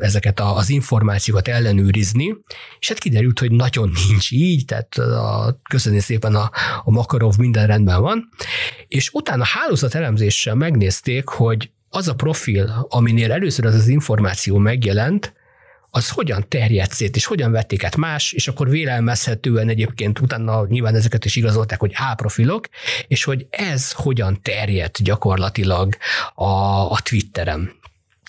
ezeket a, az információkat ellenőrizni, és hát kiderült, hogy nagyon nincs így, tehát a, köszönni szépen a, a Makarov minden rendben van, és utána hálózat elemzéssel megnézték, hogy az a profil, aminél először az az információ megjelent, az hogyan terjedt szét, és hogyan vették át más, és akkor vélelmezhetően egyébként utána nyilván ezeket is igazolták, hogy A profilok, és hogy ez hogyan terjedt gyakorlatilag a, a Twitteren.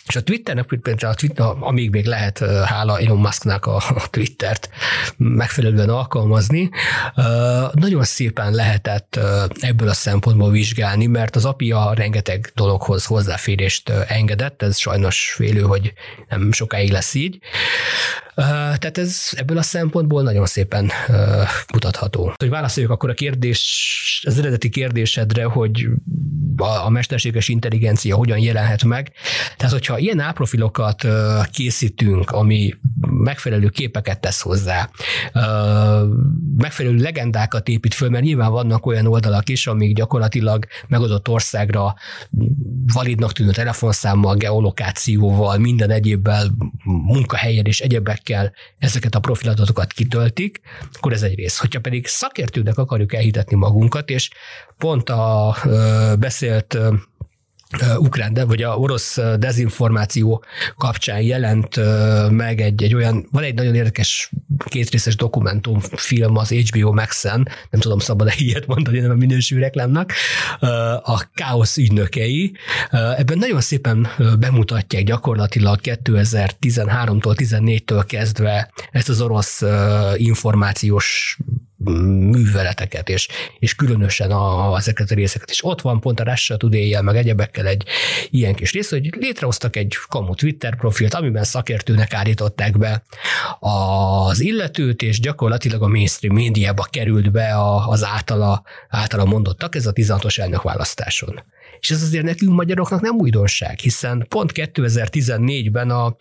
És a Twitternek, a Twitter, amíg még lehet, hála Elon Musknak a, Twittert megfelelően alkalmazni, nagyon szépen lehetett ebből a szempontból vizsgálni, mert az API rengeteg dologhoz hozzáférést engedett, ez sajnos félő, hogy nem sokáig lesz így. Tehát ez ebből a szempontból nagyon szépen mutatható. Hogy válaszoljuk akkor a kérdés, az eredeti kérdésedre, hogy a mesterséges intelligencia hogyan jelenhet meg. Tehát, hogyha ilyen áprofilokat készítünk, ami megfelelő képeket tesz hozzá, megfelelő legendákat épít föl, mert nyilván vannak olyan oldalak is, amik gyakorlatilag megadott országra validnak tűnő telefonszámmal, geolokációval, minden egyébbel, munkahelyen és egyebekkel ezeket a profiladatokat kitöltik, akkor ez egy rész. Hogyha pedig szakértőnek akarjuk elhitetni magunkat, és pont a beszélt ukrán, de, vagy a orosz dezinformáció kapcsán jelent meg egy, egy olyan, van egy nagyon érdekes kétrészes dokumentumfilm az HBO Max-en, nem tudom szabad-e ilyet mondani, nem a minősű reklámnak, a káosz ügynökei. Ebben nagyon szépen bemutatják gyakorlatilag 2013-tól, 14-től kezdve ezt az orosz információs műveleteket, és, és különösen a, ezeket a részeket. És ott van pont a Russia today meg egyebekkel egy ilyen kis rész, hogy létrehoztak egy kamu Twitter profilt, amiben szakértőnek állították be az illetőt, és gyakorlatilag a mainstream médiába került be az általa, általa mondottak, ez a 16-os elnök választáson. És ez azért nekünk magyaroknak nem újdonság, hiszen pont 2014-ben a,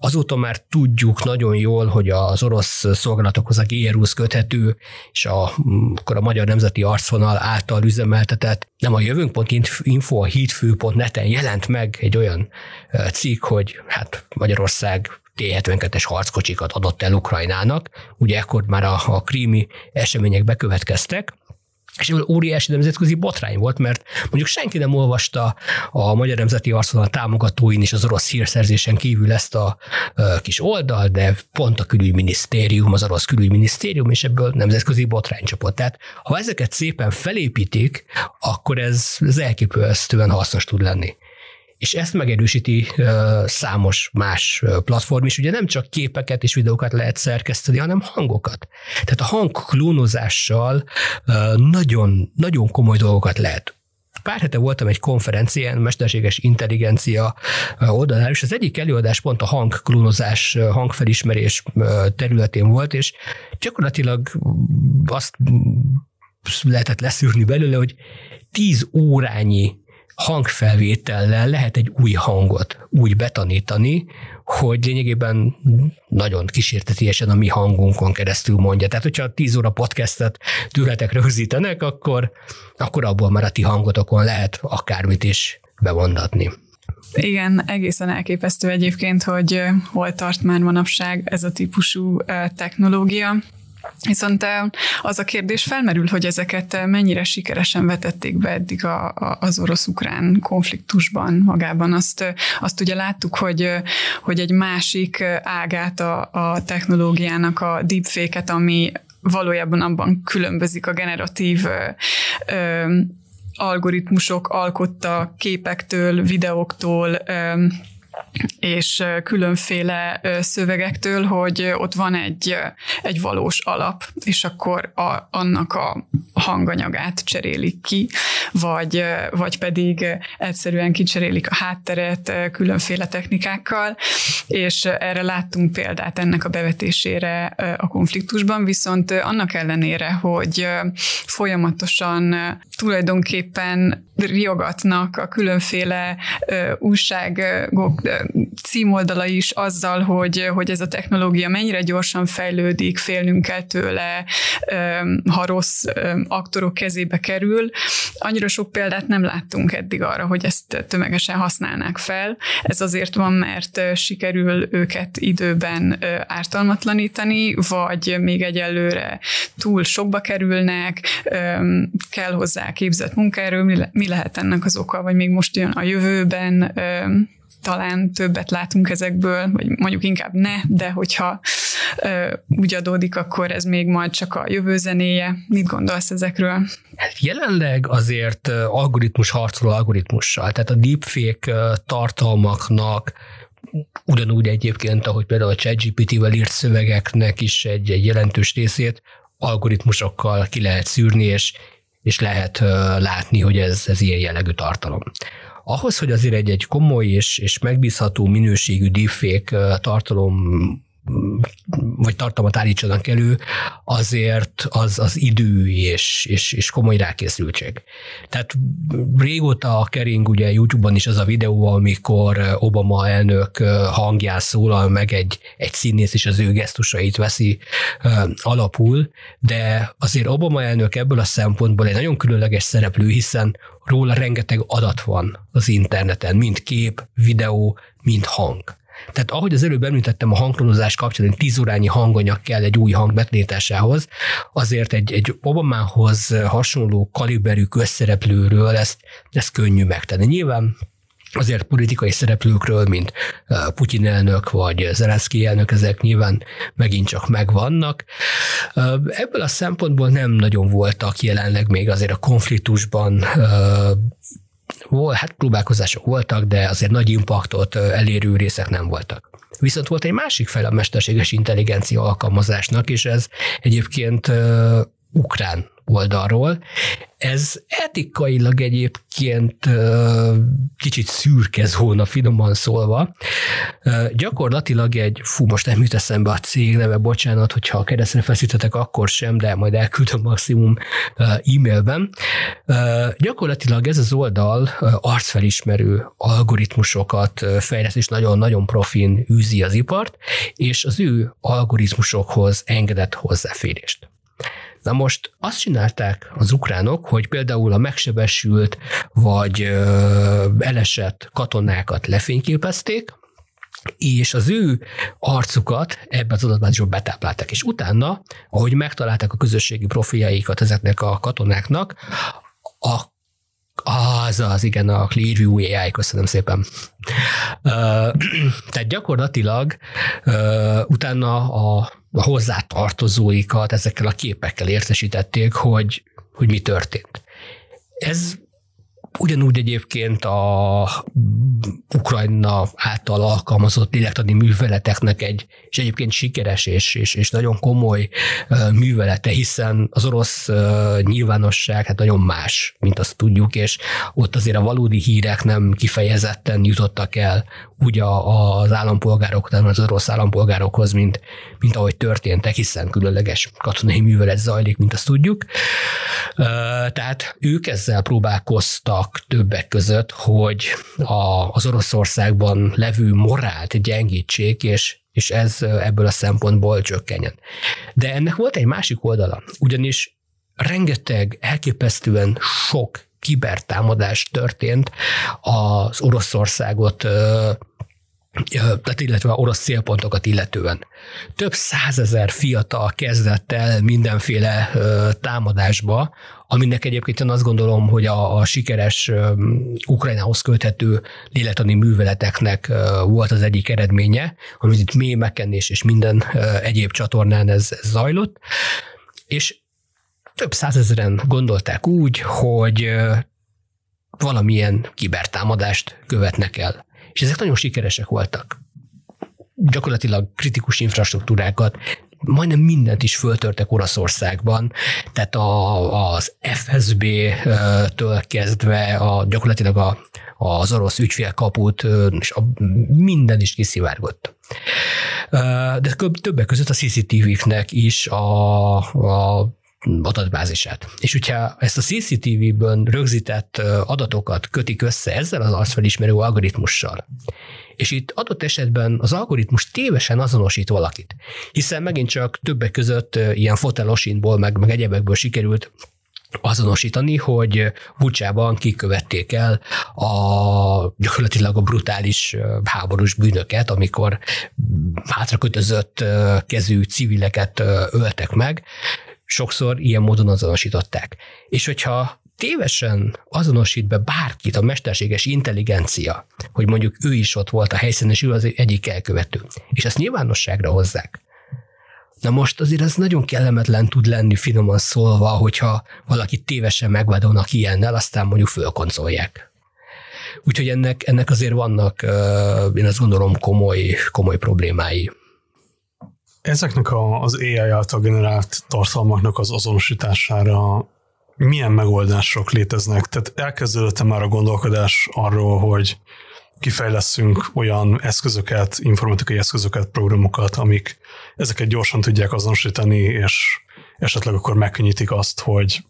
azóta már tudjuk nagyon jól, hogy az orosz szolgálatokhoz a GRU-hoz köthető, és a, akkor a Magyar Nemzeti Arcvonal által üzemeltetett, nem a jövőnk.info, info, a hídfő.net-en jelent meg egy olyan cikk, hogy hát Magyarország T-72-es harckocsikat adott el Ukrajnának, ugye ekkor már a, a krími események bekövetkeztek, és ebből óriási nemzetközi botrány volt, mert mondjuk senki nem olvasta a Magyar Nemzeti Arszonal támogatóin és az orosz hírszerzésen kívül ezt a kis oldal, de pont a külügyminisztérium, az orosz külügyminisztérium, és ebből nemzetközi botrány csapott. Tehát ha ezeket szépen felépítik, akkor ez, ez elképesztően hasznos tud lenni és ezt megerősíti számos más platform is. Ugye nem csak képeket és videókat lehet szerkeszteni, hanem hangokat. Tehát a hangklónozással nagyon, nagyon komoly dolgokat lehet pár hete voltam egy konferencián, mesterséges intelligencia oldalán, és az egyik előadás pont a hangklónozás, hangfelismerés területén volt, és gyakorlatilag azt lehetett leszűrni belőle, hogy tíz órányi hangfelvétellel lehet egy új hangot úgy betanítani, hogy lényegében nagyon kísértetiesen a mi hangunkon keresztül mondja. Tehát, hogyha 10 óra podcastet tőletek rögzítenek, akkor, akkor abból már a ti hangotokon lehet akármit is bemondatni. Igen, egészen elképesztő egyébként, hogy hol tart már manapság ez a típusú technológia. Viszont az a kérdés felmerül, hogy ezeket mennyire sikeresen vetették be eddig a, a, az orosz-ukrán konfliktusban magában. Azt, azt ugye láttuk, hogy, hogy egy másik ágát a, a technológiának, a deepfake-et, ami valójában abban különbözik a generatív ö, algoritmusok alkotta képektől, videóktól, ö, és különféle szövegektől, hogy ott van egy, egy valós alap, és akkor a, annak a hanganyagát cserélik ki, vagy, vagy pedig egyszerűen kicserélik a hátteret különféle technikákkal, és erre láttunk példát ennek a bevetésére a konfliktusban, viszont annak ellenére, hogy folyamatosan tulajdonképpen riogatnak a különféle újságok címoldala is azzal, hogy, hogy ez a technológia mennyire gyorsan fejlődik, félnünk kell tőle, ha rossz aktorok kezébe kerül. Annyira sok példát nem láttunk eddig arra, hogy ezt tömegesen használnák fel. Ez azért van, mert sikerül őket időben ártalmatlanítani, vagy még egyelőre túl sokba kerülnek, kell hozzá képzett munkaerő, mi lehet ennek az oka, vagy még most jön a jövőben talán többet látunk ezekből, vagy mondjuk inkább ne, de hogyha ö, úgy adódik, akkor ez még majd csak a jövő zenéje. Mit gondolsz ezekről? Hát jelenleg azért algoritmus harcoló algoritmussal, tehát a deepfake tartalmaknak ugyanúgy egyébként, ahogy például a ChatGPT-vel írt szövegeknek is egy, egy jelentős részét algoritmusokkal ki lehet szűrni, és, és lehet látni, hogy ez, ez ilyen jellegű tartalom ahhoz, hogy azért egy, egy komoly és, és megbízható minőségű deepfake tartalom vagy tartalmat állítsanak elő, azért az, az idő és, és, és komoly rákészültség. Tehát régóta kering ugye YouTube-on is az a videó, amikor Obama elnök hangján szólal meg egy, egy színész, és az ő gesztusait veszi alapul, de azért Obama elnök ebből a szempontból egy nagyon különleges szereplő, hiszen róla rengeteg adat van az interneten, mind kép, videó, mind hang. Tehát ahogy az előbb említettem a hangklonozás kapcsán, hogy 10 órányi hanganyag kell egy új hang betlétásához, azért egy, egy Obamához hasonló kaliberű közszereplőről ezt, ezt könnyű megtenni. Nyilván azért politikai szereplőkről, mint Putyin elnök vagy Zelenszky elnök, ezek nyilván megint csak megvannak. Ebből a szempontból nem nagyon voltak jelenleg még azért a konfliktusban volt, hát próbálkozások voltak, de azért nagy impaktot elérő részek nem voltak. Viszont volt egy másik fel a mesterséges intelligencia alkalmazásnak, és ez egyébként ukrán oldalról. Ez etikailag egyébként kicsit szürke zóna, finoman szólva. Gyakorlatilag egy, fú, most nem jut eszembe a cég neve, bocsánat, hogyha a keresztre feszítetek, akkor sem, de majd elküldöm maximum e-mailben. Gyakorlatilag ez az oldal arcfelismerő algoritmusokat fejleszt, és nagyon-nagyon profin űzi az ipart, és az ő algoritmusokhoz engedett hozzáférést. Na most azt csinálták az ukránok, hogy például a megsebesült vagy elesett katonákat lefényképezték, és az ő arcukat ebbe az adatbázisba betáplálták, és utána, ahogy megtalálták a közösségi profiljaikat ezeknek a katonáknak, a az az, igen, a Clearview AI, köszönöm szépen. Uh, <clears throat> tehát gyakorlatilag utána a hozzátartozóikat ezekkel a képekkel értesítették, hogy, hogy mi történt. Ez Ugyanúgy egyébként a Ukrajna által alkalmazott lélektani műveleteknek egy, és egyébként sikeres és, és, és nagyon komoly művelete, hiszen az orosz nyilvánosság hát nagyon más, mint azt tudjuk, és ott azért a valódi hírek nem kifejezetten jutottak el úgy az állampolgárok, az orosz állampolgárokhoz, mint, mint ahogy történtek, hiszen különleges katonai művelet zajlik, mint azt tudjuk. Tehát ők ezzel próbálkoztak többek között, hogy a, az Oroszországban levő morált gyengítsék, és és ez ebből a szempontból csökkenjen. De ennek volt egy másik oldala, ugyanis rengeteg elképesztően sok kibertámadás történt az Oroszországot tehát illetve a orosz célpontokat illetően. Több százezer fiatal kezdett el mindenféle támadásba, aminek egyébként én azt gondolom, hogy a, a sikeres Ukrajnához köthető lélektani műveleteknek volt az egyik eredménye, amit itt mémeken és, és minden egyéb csatornán ez, ez zajlott, és több százezeren gondolták úgy, hogy valamilyen kibertámadást követnek el és ezek nagyon sikeresek voltak. Gyakorlatilag kritikus infrastruktúrákat, majdnem mindent is föltörtek Oroszországban, tehát a, az FSB-től kezdve a, gyakorlatilag a, az orosz ügyfélkaput, és a, minden is kiszivárgott. De többek között a CCTV-knek is a, a adatbázisát. És hogyha ezt a CCTV-ből rögzített adatokat kötik össze ezzel az arcfelismerő algoritmussal, és itt adott esetben az algoritmus tévesen azonosít valakit, hiszen megint csak többek között ilyen fotelosinból, meg, meg egyebekből sikerült azonosítani, hogy Bucsában kikövették el a gyakorlatilag a brutális háborús bűnöket, amikor hátrakötözött kezű civileket öltek meg, sokszor ilyen módon azonosították. És hogyha tévesen azonosít be bárkit a mesterséges intelligencia, hogy mondjuk ő is ott volt a helyszínen, és ő az egyik elkövető, és ezt nyilvánosságra hozzák, Na most azért ez nagyon kellemetlen tud lenni finoman szólva, hogyha valaki tévesen megvádolnak ilyennel, aztán mondjuk fölkoncolják. Úgyhogy ennek, ennek azért vannak, én azt gondolom, komoly, komoly problémái. Ezeknek a, az AI által generált tartalmaknak az azonosítására milyen megoldások léteznek? Tehát elkezdődött már a gondolkodás arról, hogy kifejleszünk olyan eszközöket, informatikai eszközöket, programokat, amik ezeket gyorsan tudják azonosítani, és esetleg akkor megkönnyítik azt, hogy,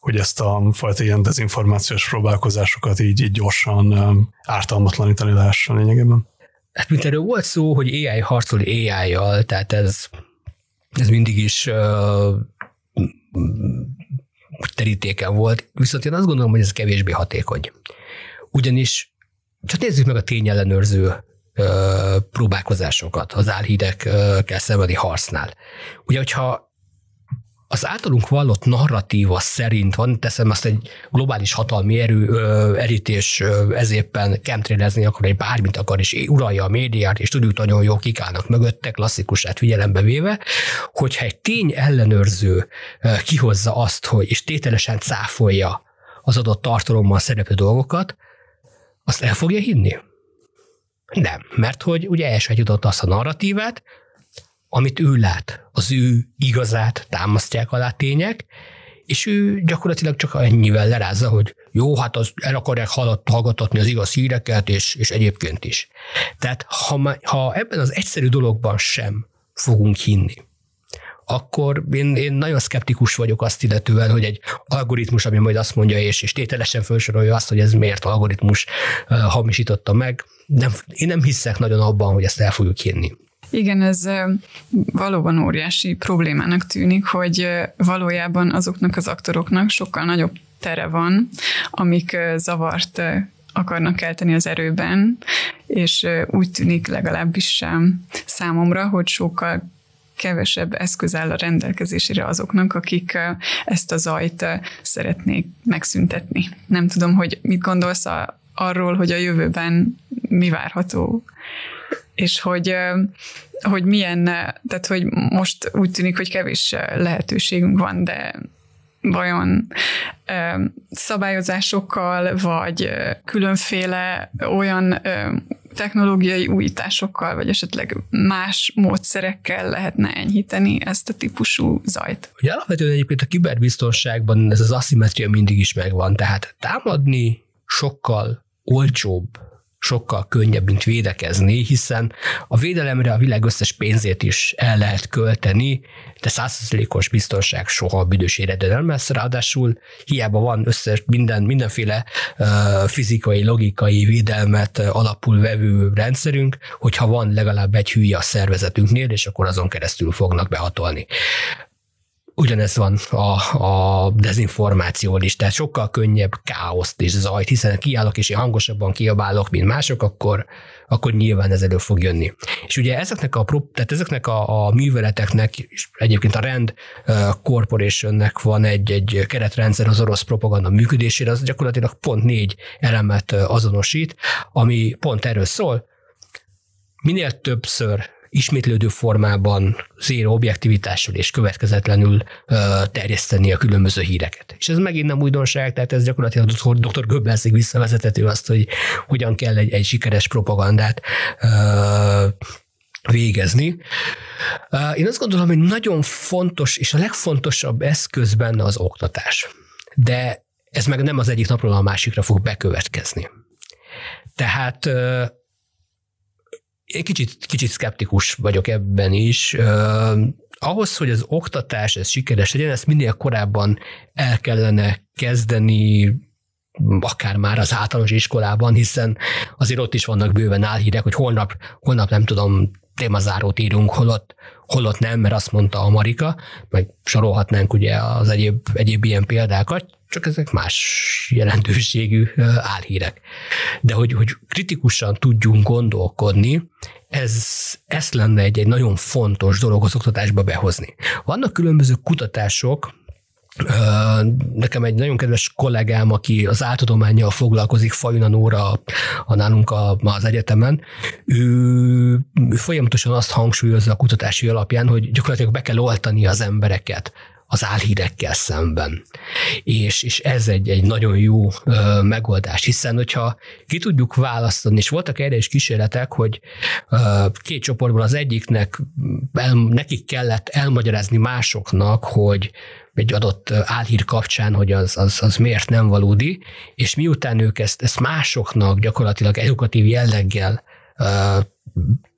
hogy ezt a fajta ilyen dezinformációs próbálkozásokat így, így gyorsan ártalmatlanítani lehessen lényegében. Hát mint erről volt szó, hogy AI harcol AI-jal, tehát ez, ez mindig is uh, terítéken volt, viszont én azt gondolom, hogy ez kevésbé hatékony. Ugyanis csak nézzük meg a tényellenőrző uh, próbálkozásokat az álhídekkel szembeni harcnál. Ugye, hogyha az általunk vallott narratíva szerint van, teszem azt egy globális hatalmi erő, ö, erítés ö, ez kemtrélezni akar, egy bármit akar, és uralja a médiát, és tudjuk nagyon jó kikálnak mögötte, klasszikusát figyelembe véve, hogyha egy tény ellenőrző ö, kihozza azt, hogy és tételesen cáfolja az adott tartalommal szereplő dolgokat, azt el fogja hinni? Nem, mert hogy ugye elsajátította azt a narratívát, amit ő lát, az ő igazát támasztják alá tények, és ő gyakorlatilag csak ennyivel lerázza, hogy jó, hát az el akarják hallgatatni az igaz híreket, és, és egyébként is. Tehát ha, ha ebben az egyszerű dologban sem fogunk hinni, akkor én, én nagyon szkeptikus vagyok azt illetően, hogy egy algoritmus, ami majd azt mondja, és, és tételesen felsorolja azt, hogy ez miért algoritmus hamisította meg, nem, én nem hiszek nagyon abban, hogy ezt el fogjuk hinni. Igen, ez valóban óriási problémának tűnik, hogy valójában azoknak az aktoroknak sokkal nagyobb tere van, amik zavart akarnak kelteni az erőben, és úgy tűnik legalábbis számomra, hogy sokkal kevesebb eszköz áll a rendelkezésére azoknak, akik ezt a zajt szeretnék megszüntetni. Nem tudom, hogy mit gondolsz arról, hogy a jövőben mi várható, és hogy, hogy milyen, tehát hogy most úgy tűnik, hogy kevés lehetőségünk van, de vajon szabályozásokkal, vagy különféle olyan technológiai újításokkal, vagy esetleg más módszerekkel lehetne enyhíteni ezt a típusú zajt. Ugye alapvetően egyébként a kiberbiztonságban ez az aszimetria mindig is megvan, tehát támadni sokkal olcsóbb sokkal könnyebb, mint védekezni, hiszen a védelemre a világ összes pénzét is el lehet költeni, de százszerzelékos biztonság soha a büdös életben nem lesz, ráadásul hiába van összes minden, mindenféle uh, fizikai, logikai védelmet alapul vevő rendszerünk, hogyha van legalább egy hülye a szervezetünknél, és akkor azon keresztül fognak behatolni. Ugyanez van a, a dezinformáció is, tehát sokkal könnyebb káoszt és zajt, hiszen kiállok és én hangosabban kiabálok, mint mások, akkor, akkor nyilván ez elő fog jönni. És ugye ezeknek a, tehát ezeknek a, a műveleteknek, és egyébként a Rand Corporationnek van egy, egy keretrendszer az orosz propaganda működésére, az gyakorlatilag pont négy elemet azonosít, ami pont erről szól, minél többször ismétlődő formában, zéro objektivitással és következetlenül terjeszteni a különböző híreket. És ez megint nem újdonság, tehát ez gyakorlatilag dr. Goebbelsig visszavezethető azt, hogy hogyan kell egy, egy sikeres propagandát végezni. Én azt gondolom, hogy nagyon fontos, és a legfontosabb eszköz benne az oktatás. De ez meg nem az egyik napról a másikra fog bekövetkezni. Tehát én kicsit, kicsit szkeptikus vagyok ebben is. Uh, ahhoz, hogy az oktatás ez sikeres legyen, ezt minél korábban el kellene kezdeni, akár már az általános iskolában, hiszen azért ott is vannak bőven álhírek, hogy holnap, holnap nem tudom, témazárót írunk, holott, holott nem, mert azt mondta a Marika, meg sorolhatnánk ugye az egyéb, egyéb ilyen példákat, csak ezek más jelentőségű álhírek. De hogy, hogy kritikusan tudjunk gondolkodni, ez, ez lenne egy, egy nagyon fontos dolog az oktatásba behozni. Vannak különböző kutatások, Nekem egy nagyon kedves kollégám, aki az áltudományjal foglalkozik, Fajuna Nóra, a nálunk a, az egyetemen, ő, ő folyamatosan azt hangsúlyozza a kutatási alapján, hogy gyakorlatilag be kell oltani az embereket az álhírekkel szemben. És, és ez egy, egy nagyon jó ö, megoldás, hiszen hogyha ki tudjuk választani, és voltak erre is kísérletek, hogy ö, két csoportból az egyiknek el, nekik kellett elmagyarázni másoknak, hogy egy adott álhír kapcsán, hogy az, az, az miért nem valódi, és miután ők ezt, ezt másoknak gyakorlatilag edukatív jelleggel uh,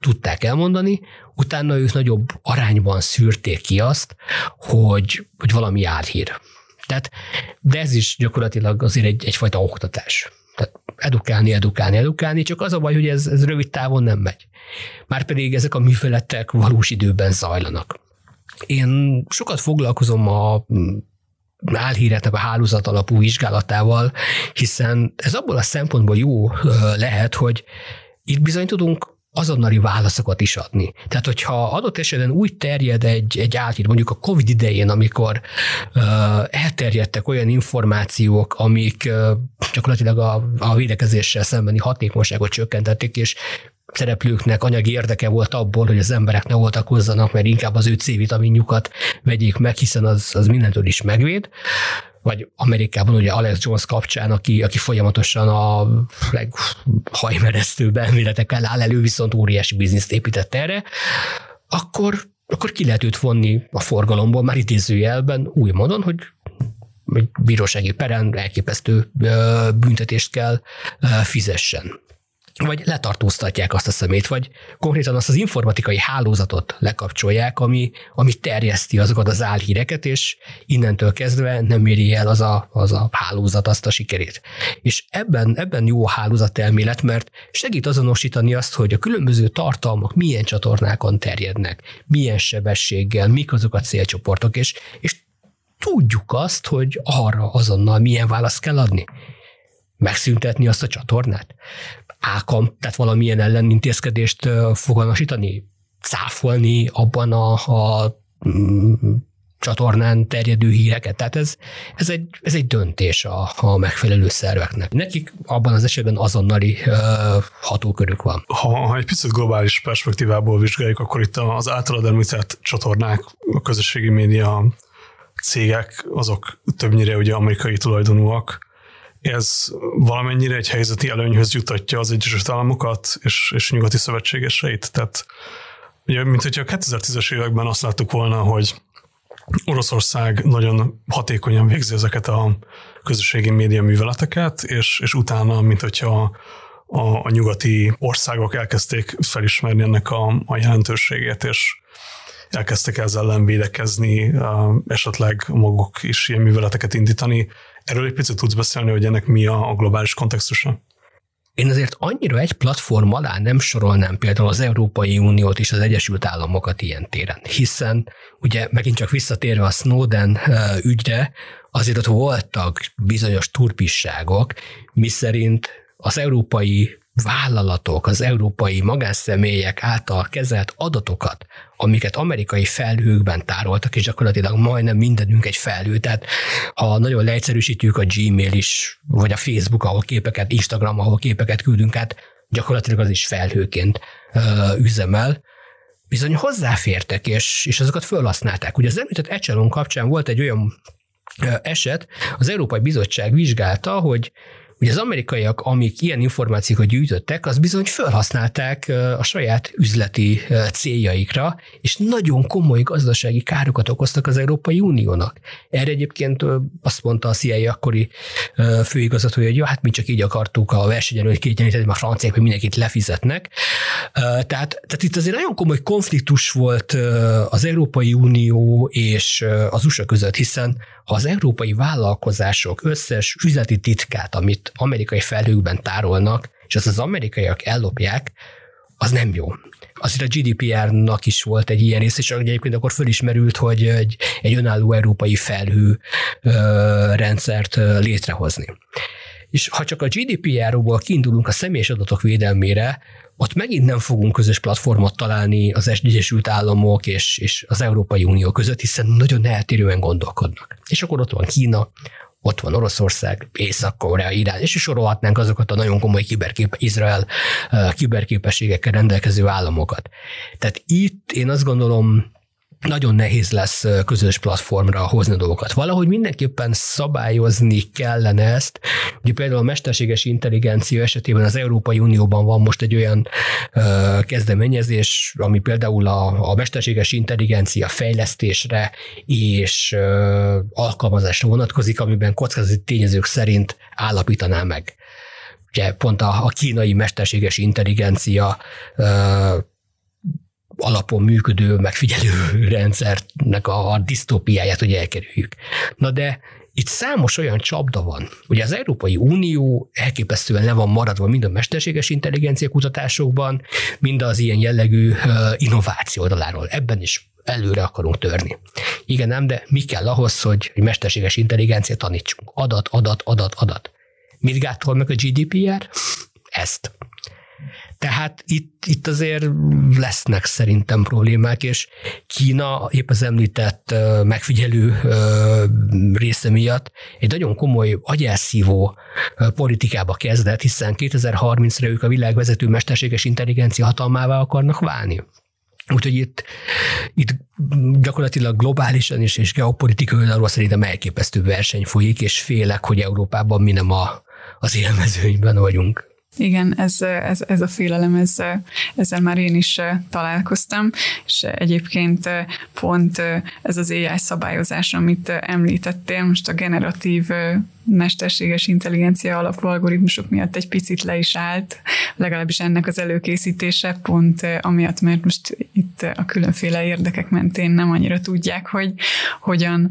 tudták elmondani, utána ők nagyobb arányban szűrték ki azt, hogy, hogy valami álhír. Tehát, de ez is gyakorlatilag azért egy, egyfajta oktatás. Tehát edukálni, edukálni, edukálni, csak az a baj, hogy ez, ez rövid távon nem megy. Márpedig ezek a műfeletek valós időben zajlanak. Én sokat foglalkozom a álhíretnek a hálózat alapú vizsgálatával, hiszen ez abból a szempontból jó lehet, hogy itt bizony tudunk azonnali válaszokat is adni. Tehát, hogyha adott esetben úgy terjed egy, egy álhír, mondjuk a COVID idején, amikor uh, elterjedtek olyan információk, amik uh, gyakorlatilag a, a védekezéssel szembeni hatékonyságot csökkentették, és szereplőknek anyagi érdeke volt abból, hogy az emberek ne oltakozzanak, mert inkább az ő C-vitaminjukat vegyék meg, hiszen az, az mindentől is megvéd vagy Amerikában ugye Alex Jones kapcsán, aki, aki folyamatosan a leghajmeresztőbb elméletekkel áll elő, viszont óriási bizniszt épített erre, akkor, akkor ki lehet őt vonni a forgalomból, már idézőjelben új módon, hogy egy bírósági peren elképesztő büntetést kell fizessen vagy letartóztatják azt a szemét, vagy konkrétan azt az informatikai hálózatot lekapcsolják, ami, ami terjeszti azokat az álhíreket, és innentől kezdve nem éri el az a, az a hálózat azt a sikerét. És ebben, ebben jó a hálózatelmélet, mert segít azonosítani azt, hogy a különböző tartalmak milyen csatornákon terjednek, milyen sebességgel, mik azok a célcsoportok, és, és tudjuk azt, hogy arra azonnal milyen választ kell adni megszüntetni azt a csatornát? Ákam, tehát valamilyen ellenintézkedést fogalmasítani, cáfolni abban a, a mm, csatornán terjedő híreket. Tehát ez, ez, egy, ez egy döntés a, a megfelelő szerveknek. Nekik abban az esetben azonnali uh, hatókörük van. Ha, ha egy picit globális perspektívából vizsgáljuk, akkor itt az általad említett csatornák, a közösségi média cégek, azok többnyire ugye amerikai tulajdonúak. Ez valamennyire egy helyzeti előnyhöz jutatja az Egyesült Államokat és, és nyugati szövetségeseit. Tehát ugye, mint hogyha a 2010-es években azt láttuk volna, hogy Oroszország nagyon hatékonyan végzi ezeket a közösségi média műveleteket, és, és utána, mint hogyha a, a nyugati országok elkezdték felismerni ennek a, a jelentőségét, és elkezdtek ezzel ellen védekezni, esetleg maguk is ilyen műveleteket indítani. Erről egy picit tudsz beszélni, hogy ennek mi a, globális kontextusa? Én azért annyira egy platform alá nem sorolnám például az Európai Uniót és az Egyesült Államokat ilyen téren, hiszen ugye megint csak visszatérve a Snowden ügyre, azért ott voltak bizonyos turpisságok, miszerint az európai vállalatok, az európai magánszemélyek által kezelt adatokat, amiket amerikai felhőkben tároltak, és gyakorlatilag majdnem mindenünk egy felhő. Tehát ha nagyon leegyszerűsítjük a Gmail is, vagy a Facebook, ahol képeket, Instagram, ahol képeket küldünk át, gyakorlatilag az is felhőként ö, üzemel, bizony hozzáfértek, és, és azokat felhasználták. Ugye az említett Echelon kapcsán volt egy olyan eset, az Európai Bizottság vizsgálta, hogy Ugye az amerikaiak, amik ilyen információkat gyűjtöttek, az bizony felhasználták a saját üzleti céljaikra, és nagyon komoly gazdasági károkat okoztak az Európai Uniónak. Erre egyébként azt mondta a CIA akkori főigazgató, hogy ja, hát mi csak így akartuk a versenyelőt kiegyenlíteni, a franciák hogy mindenkit lefizetnek. Tehát, tehát itt azért nagyon komoly konfliktus volt az Európai Unió és az USA között, hiszen ha az európai vállalkozások összes üzleti titkát, amit amerikai felhőkben tárolnak, és azt az amerikaiak ellopják, az nem jó. Azért a GDPR-nak is volt egy ilyen rész, és egyébként akkor fölismerült, hogy egy, egy önálló európai felhő ö, rendszert ö, létrehozni. És ha csak a GDPR-ból kiindulunk a személyes adatok védelmére, ott megint nem fogunk közös platformot találni az Egyesült Államok és, és az Európai Unió között, hiszen nagyon eltérően gondolkodnak. És akkor ott van Kína, ott van Oroszország, Észak-Korea, Irán, és sorolhatnánk azokat a nagyon komoly kiberkép, Izrael kiberképességekkel rendelkező államokat. Tehát itt én azt gondolom, nagyon nehéz lesz közös platformra hozni dolgokat. Valahogy mindenképpen szabályozni kellene ezt. Ugye például a mesterséges intelligencia esetében az Európai Unióban van most egy olyan ö, kezdeményezés, ami például a, a mesterséges intelligencia fejlesztésre és ö, alkalmazásra vonatkozik, amiben kockázati tényezők szerint állapítaná meg ugye pont a, a kínai mesterséges intelligencia ö, alapon működő megfigyelő rendszernek a, disztópiáját, hogy elkerüljük. Na de itt számos olyan csapda van. Ugye az Európai Unió elképesztően le van maradva mind a mesterséges intelligencia kutatásokban, mind az ilyen jellegű innováció oldaláról. Ebben is előre akarunk törni. Igen, nem, de mi kell ahhoz, hogy egy mesterséges intelligencia tanítsunk? Adat, adat, adat, adat. Mit gátol meg a GDPR? Ezt. Tehát itt, itt azért lesznek szerintem problémák, és Kína épp az említett megfigyelő része miatt egy nagyon komoly agyelszívó politikába kezdett, hiszen 2030-ra ők a világ vezető mesterséges intelligencia hatalmává akarnak válni. Úgyhogy itt, itt gyakorlatilag globálisan is és geopolitikai oldalról szerintem elképesztő verseny folyik, és félek, hogy Európában mi nem a, az élmezőnyben vagyunk. Igen, ez, ez, ez a félelem, ez, ezzel már én is találkoztam, és egyébként pont ez az AI szabályozás, amit említettél, most a generatív mesterséges intelligencia alapú algoritmusok miatt egy picit le is állt, legalábbis ennek az előkészítése, pont amiatt, mert most itt a különféle érdekek mentén nem annyira tudják, hogy hogyan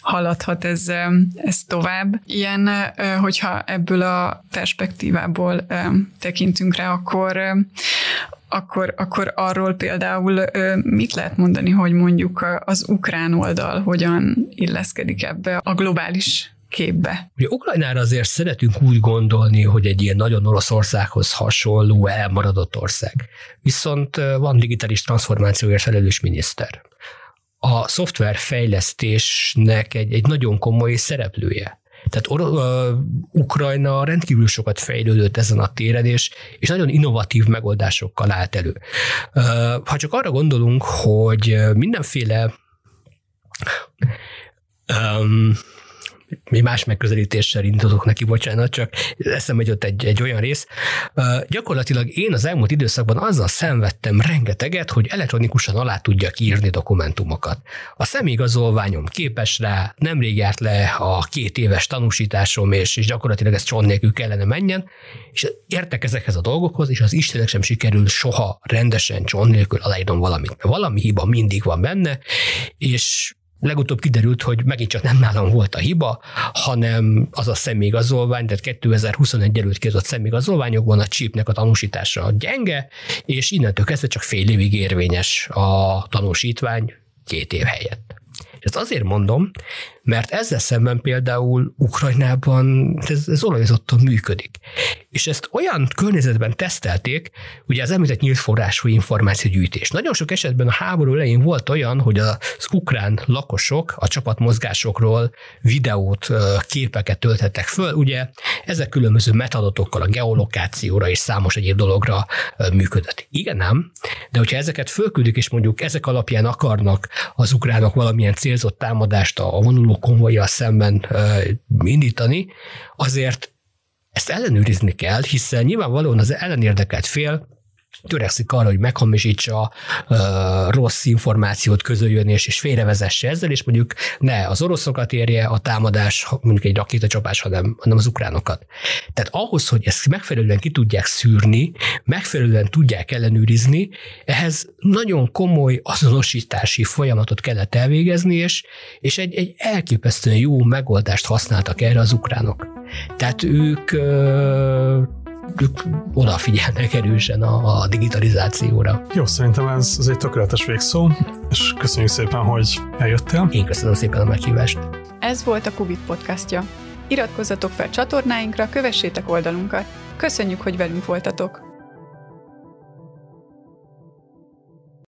haladhat ez, ez tovább. Ilyen, hogyha ebből a perspektívából tekintünk rá, akkor akkor, akkor arról például mit lehet mondani, hogy mondjuk az ukrán oldal hogyan illeszkedik ebbe a globális képbe. Ugye Ukrajnára azért szeretünk úgy gondolni, hogy egy ilyen nagyon Oroszországhoz hasonló, elmaradott ország. Viszont van digitális transformációért felelős miniszter. A szoftverfejlesztésnek egy, egy nagyon komoly szereplője. Tehát Or- uh, Ukrajna rendkívül sokat fejlődött ezen a téren, és, és nagyon innovatív megoldásokkal állt elő. Uh, ha csak arra gondolunk, hogy mindenféle um, mi más megközelítéssel indulok neki, bocsánat, csak eszembe jutott egy, egy olyan rész. Uh, gyakorlatilag én az elmúlt időszakban azzal szenvedtem rengeteget, hogy elektronikusan alá tudjak írni dokumentumokat. A személyigazolványom képes rá, nemrég járt le a két éves tanúsításom, és, és gyakorlatilag ez cson nélkül kellene menjen, és értek ezekhez a dolgokhoz, és az Istenek sem sikerül soha rendesen cson nélkül aláírom valamit. Valami hiba mindig van benne, és legutóbb kiderült, hogy megint csak nem nálam volt a hiba, hanem az a személyigazolvány, tehát 2021 előtt kiadott személyigazolványokban a csípnek a tanúsítása gyenge, és innentől kezdve csak fél évig érvényes a tanúsítvány két év helyett. Ezt azért mondom, mert ezzel szemben például Ukrajnában ez, ez olajozottan működik. És ezt olyan környezetben tesztelték, ugye az említett nyílt forrású információgyűjtés. Nagyon sok esetben a háború elején volt olyan, hogy az ukrán lakosok a csapatmozgásokról videót, képeket töltettek föl. Ugye ezek különböző metadatokkal a geolokációra és számos egyéb dologra működött. Igen, nem, de hogyha ezeket fölküldik, és mondjuk ezek alapján akarnak az ukránok valamilyen célzott támadást a vonuló álló konvojjal szemben indítani, azért ezt ellenőrizni kell, hiszen nyilvánvalóan az ellenérdekelt fél törekszik arra, hogy meghamisítsa, uh, rossz információt közöljön és, és félrevezesse ezzel, és mondjuk ne az oroszokat érje a támadás, mondjuk egy rakétacsapás, hanem, hanem az ukránokat. Tehát ahhoz, hogy ezt megfelelően ki tudják szűrni, megfelelően tudják ellenőrizni, ehhez nagyon komoly azonosítási folyamatot kellett elvégezni, és, és egy, egy elképesztően jó megoldást használtak erre az ukránok. Tehát ők uh, ők odafigyelnek erősen a, a digitalizációra. Jó, szerintem ez, ez egy tökéletes végszó, és köszönjük szépen, hogy eljöttél. Én köszönöm szépen a meghívást. Ez volt a Kubit podcastja. Iratkozzatok fel csatornáinkra, kövessétek oldalunkat. Köszönjük, hogy velünk voltatok!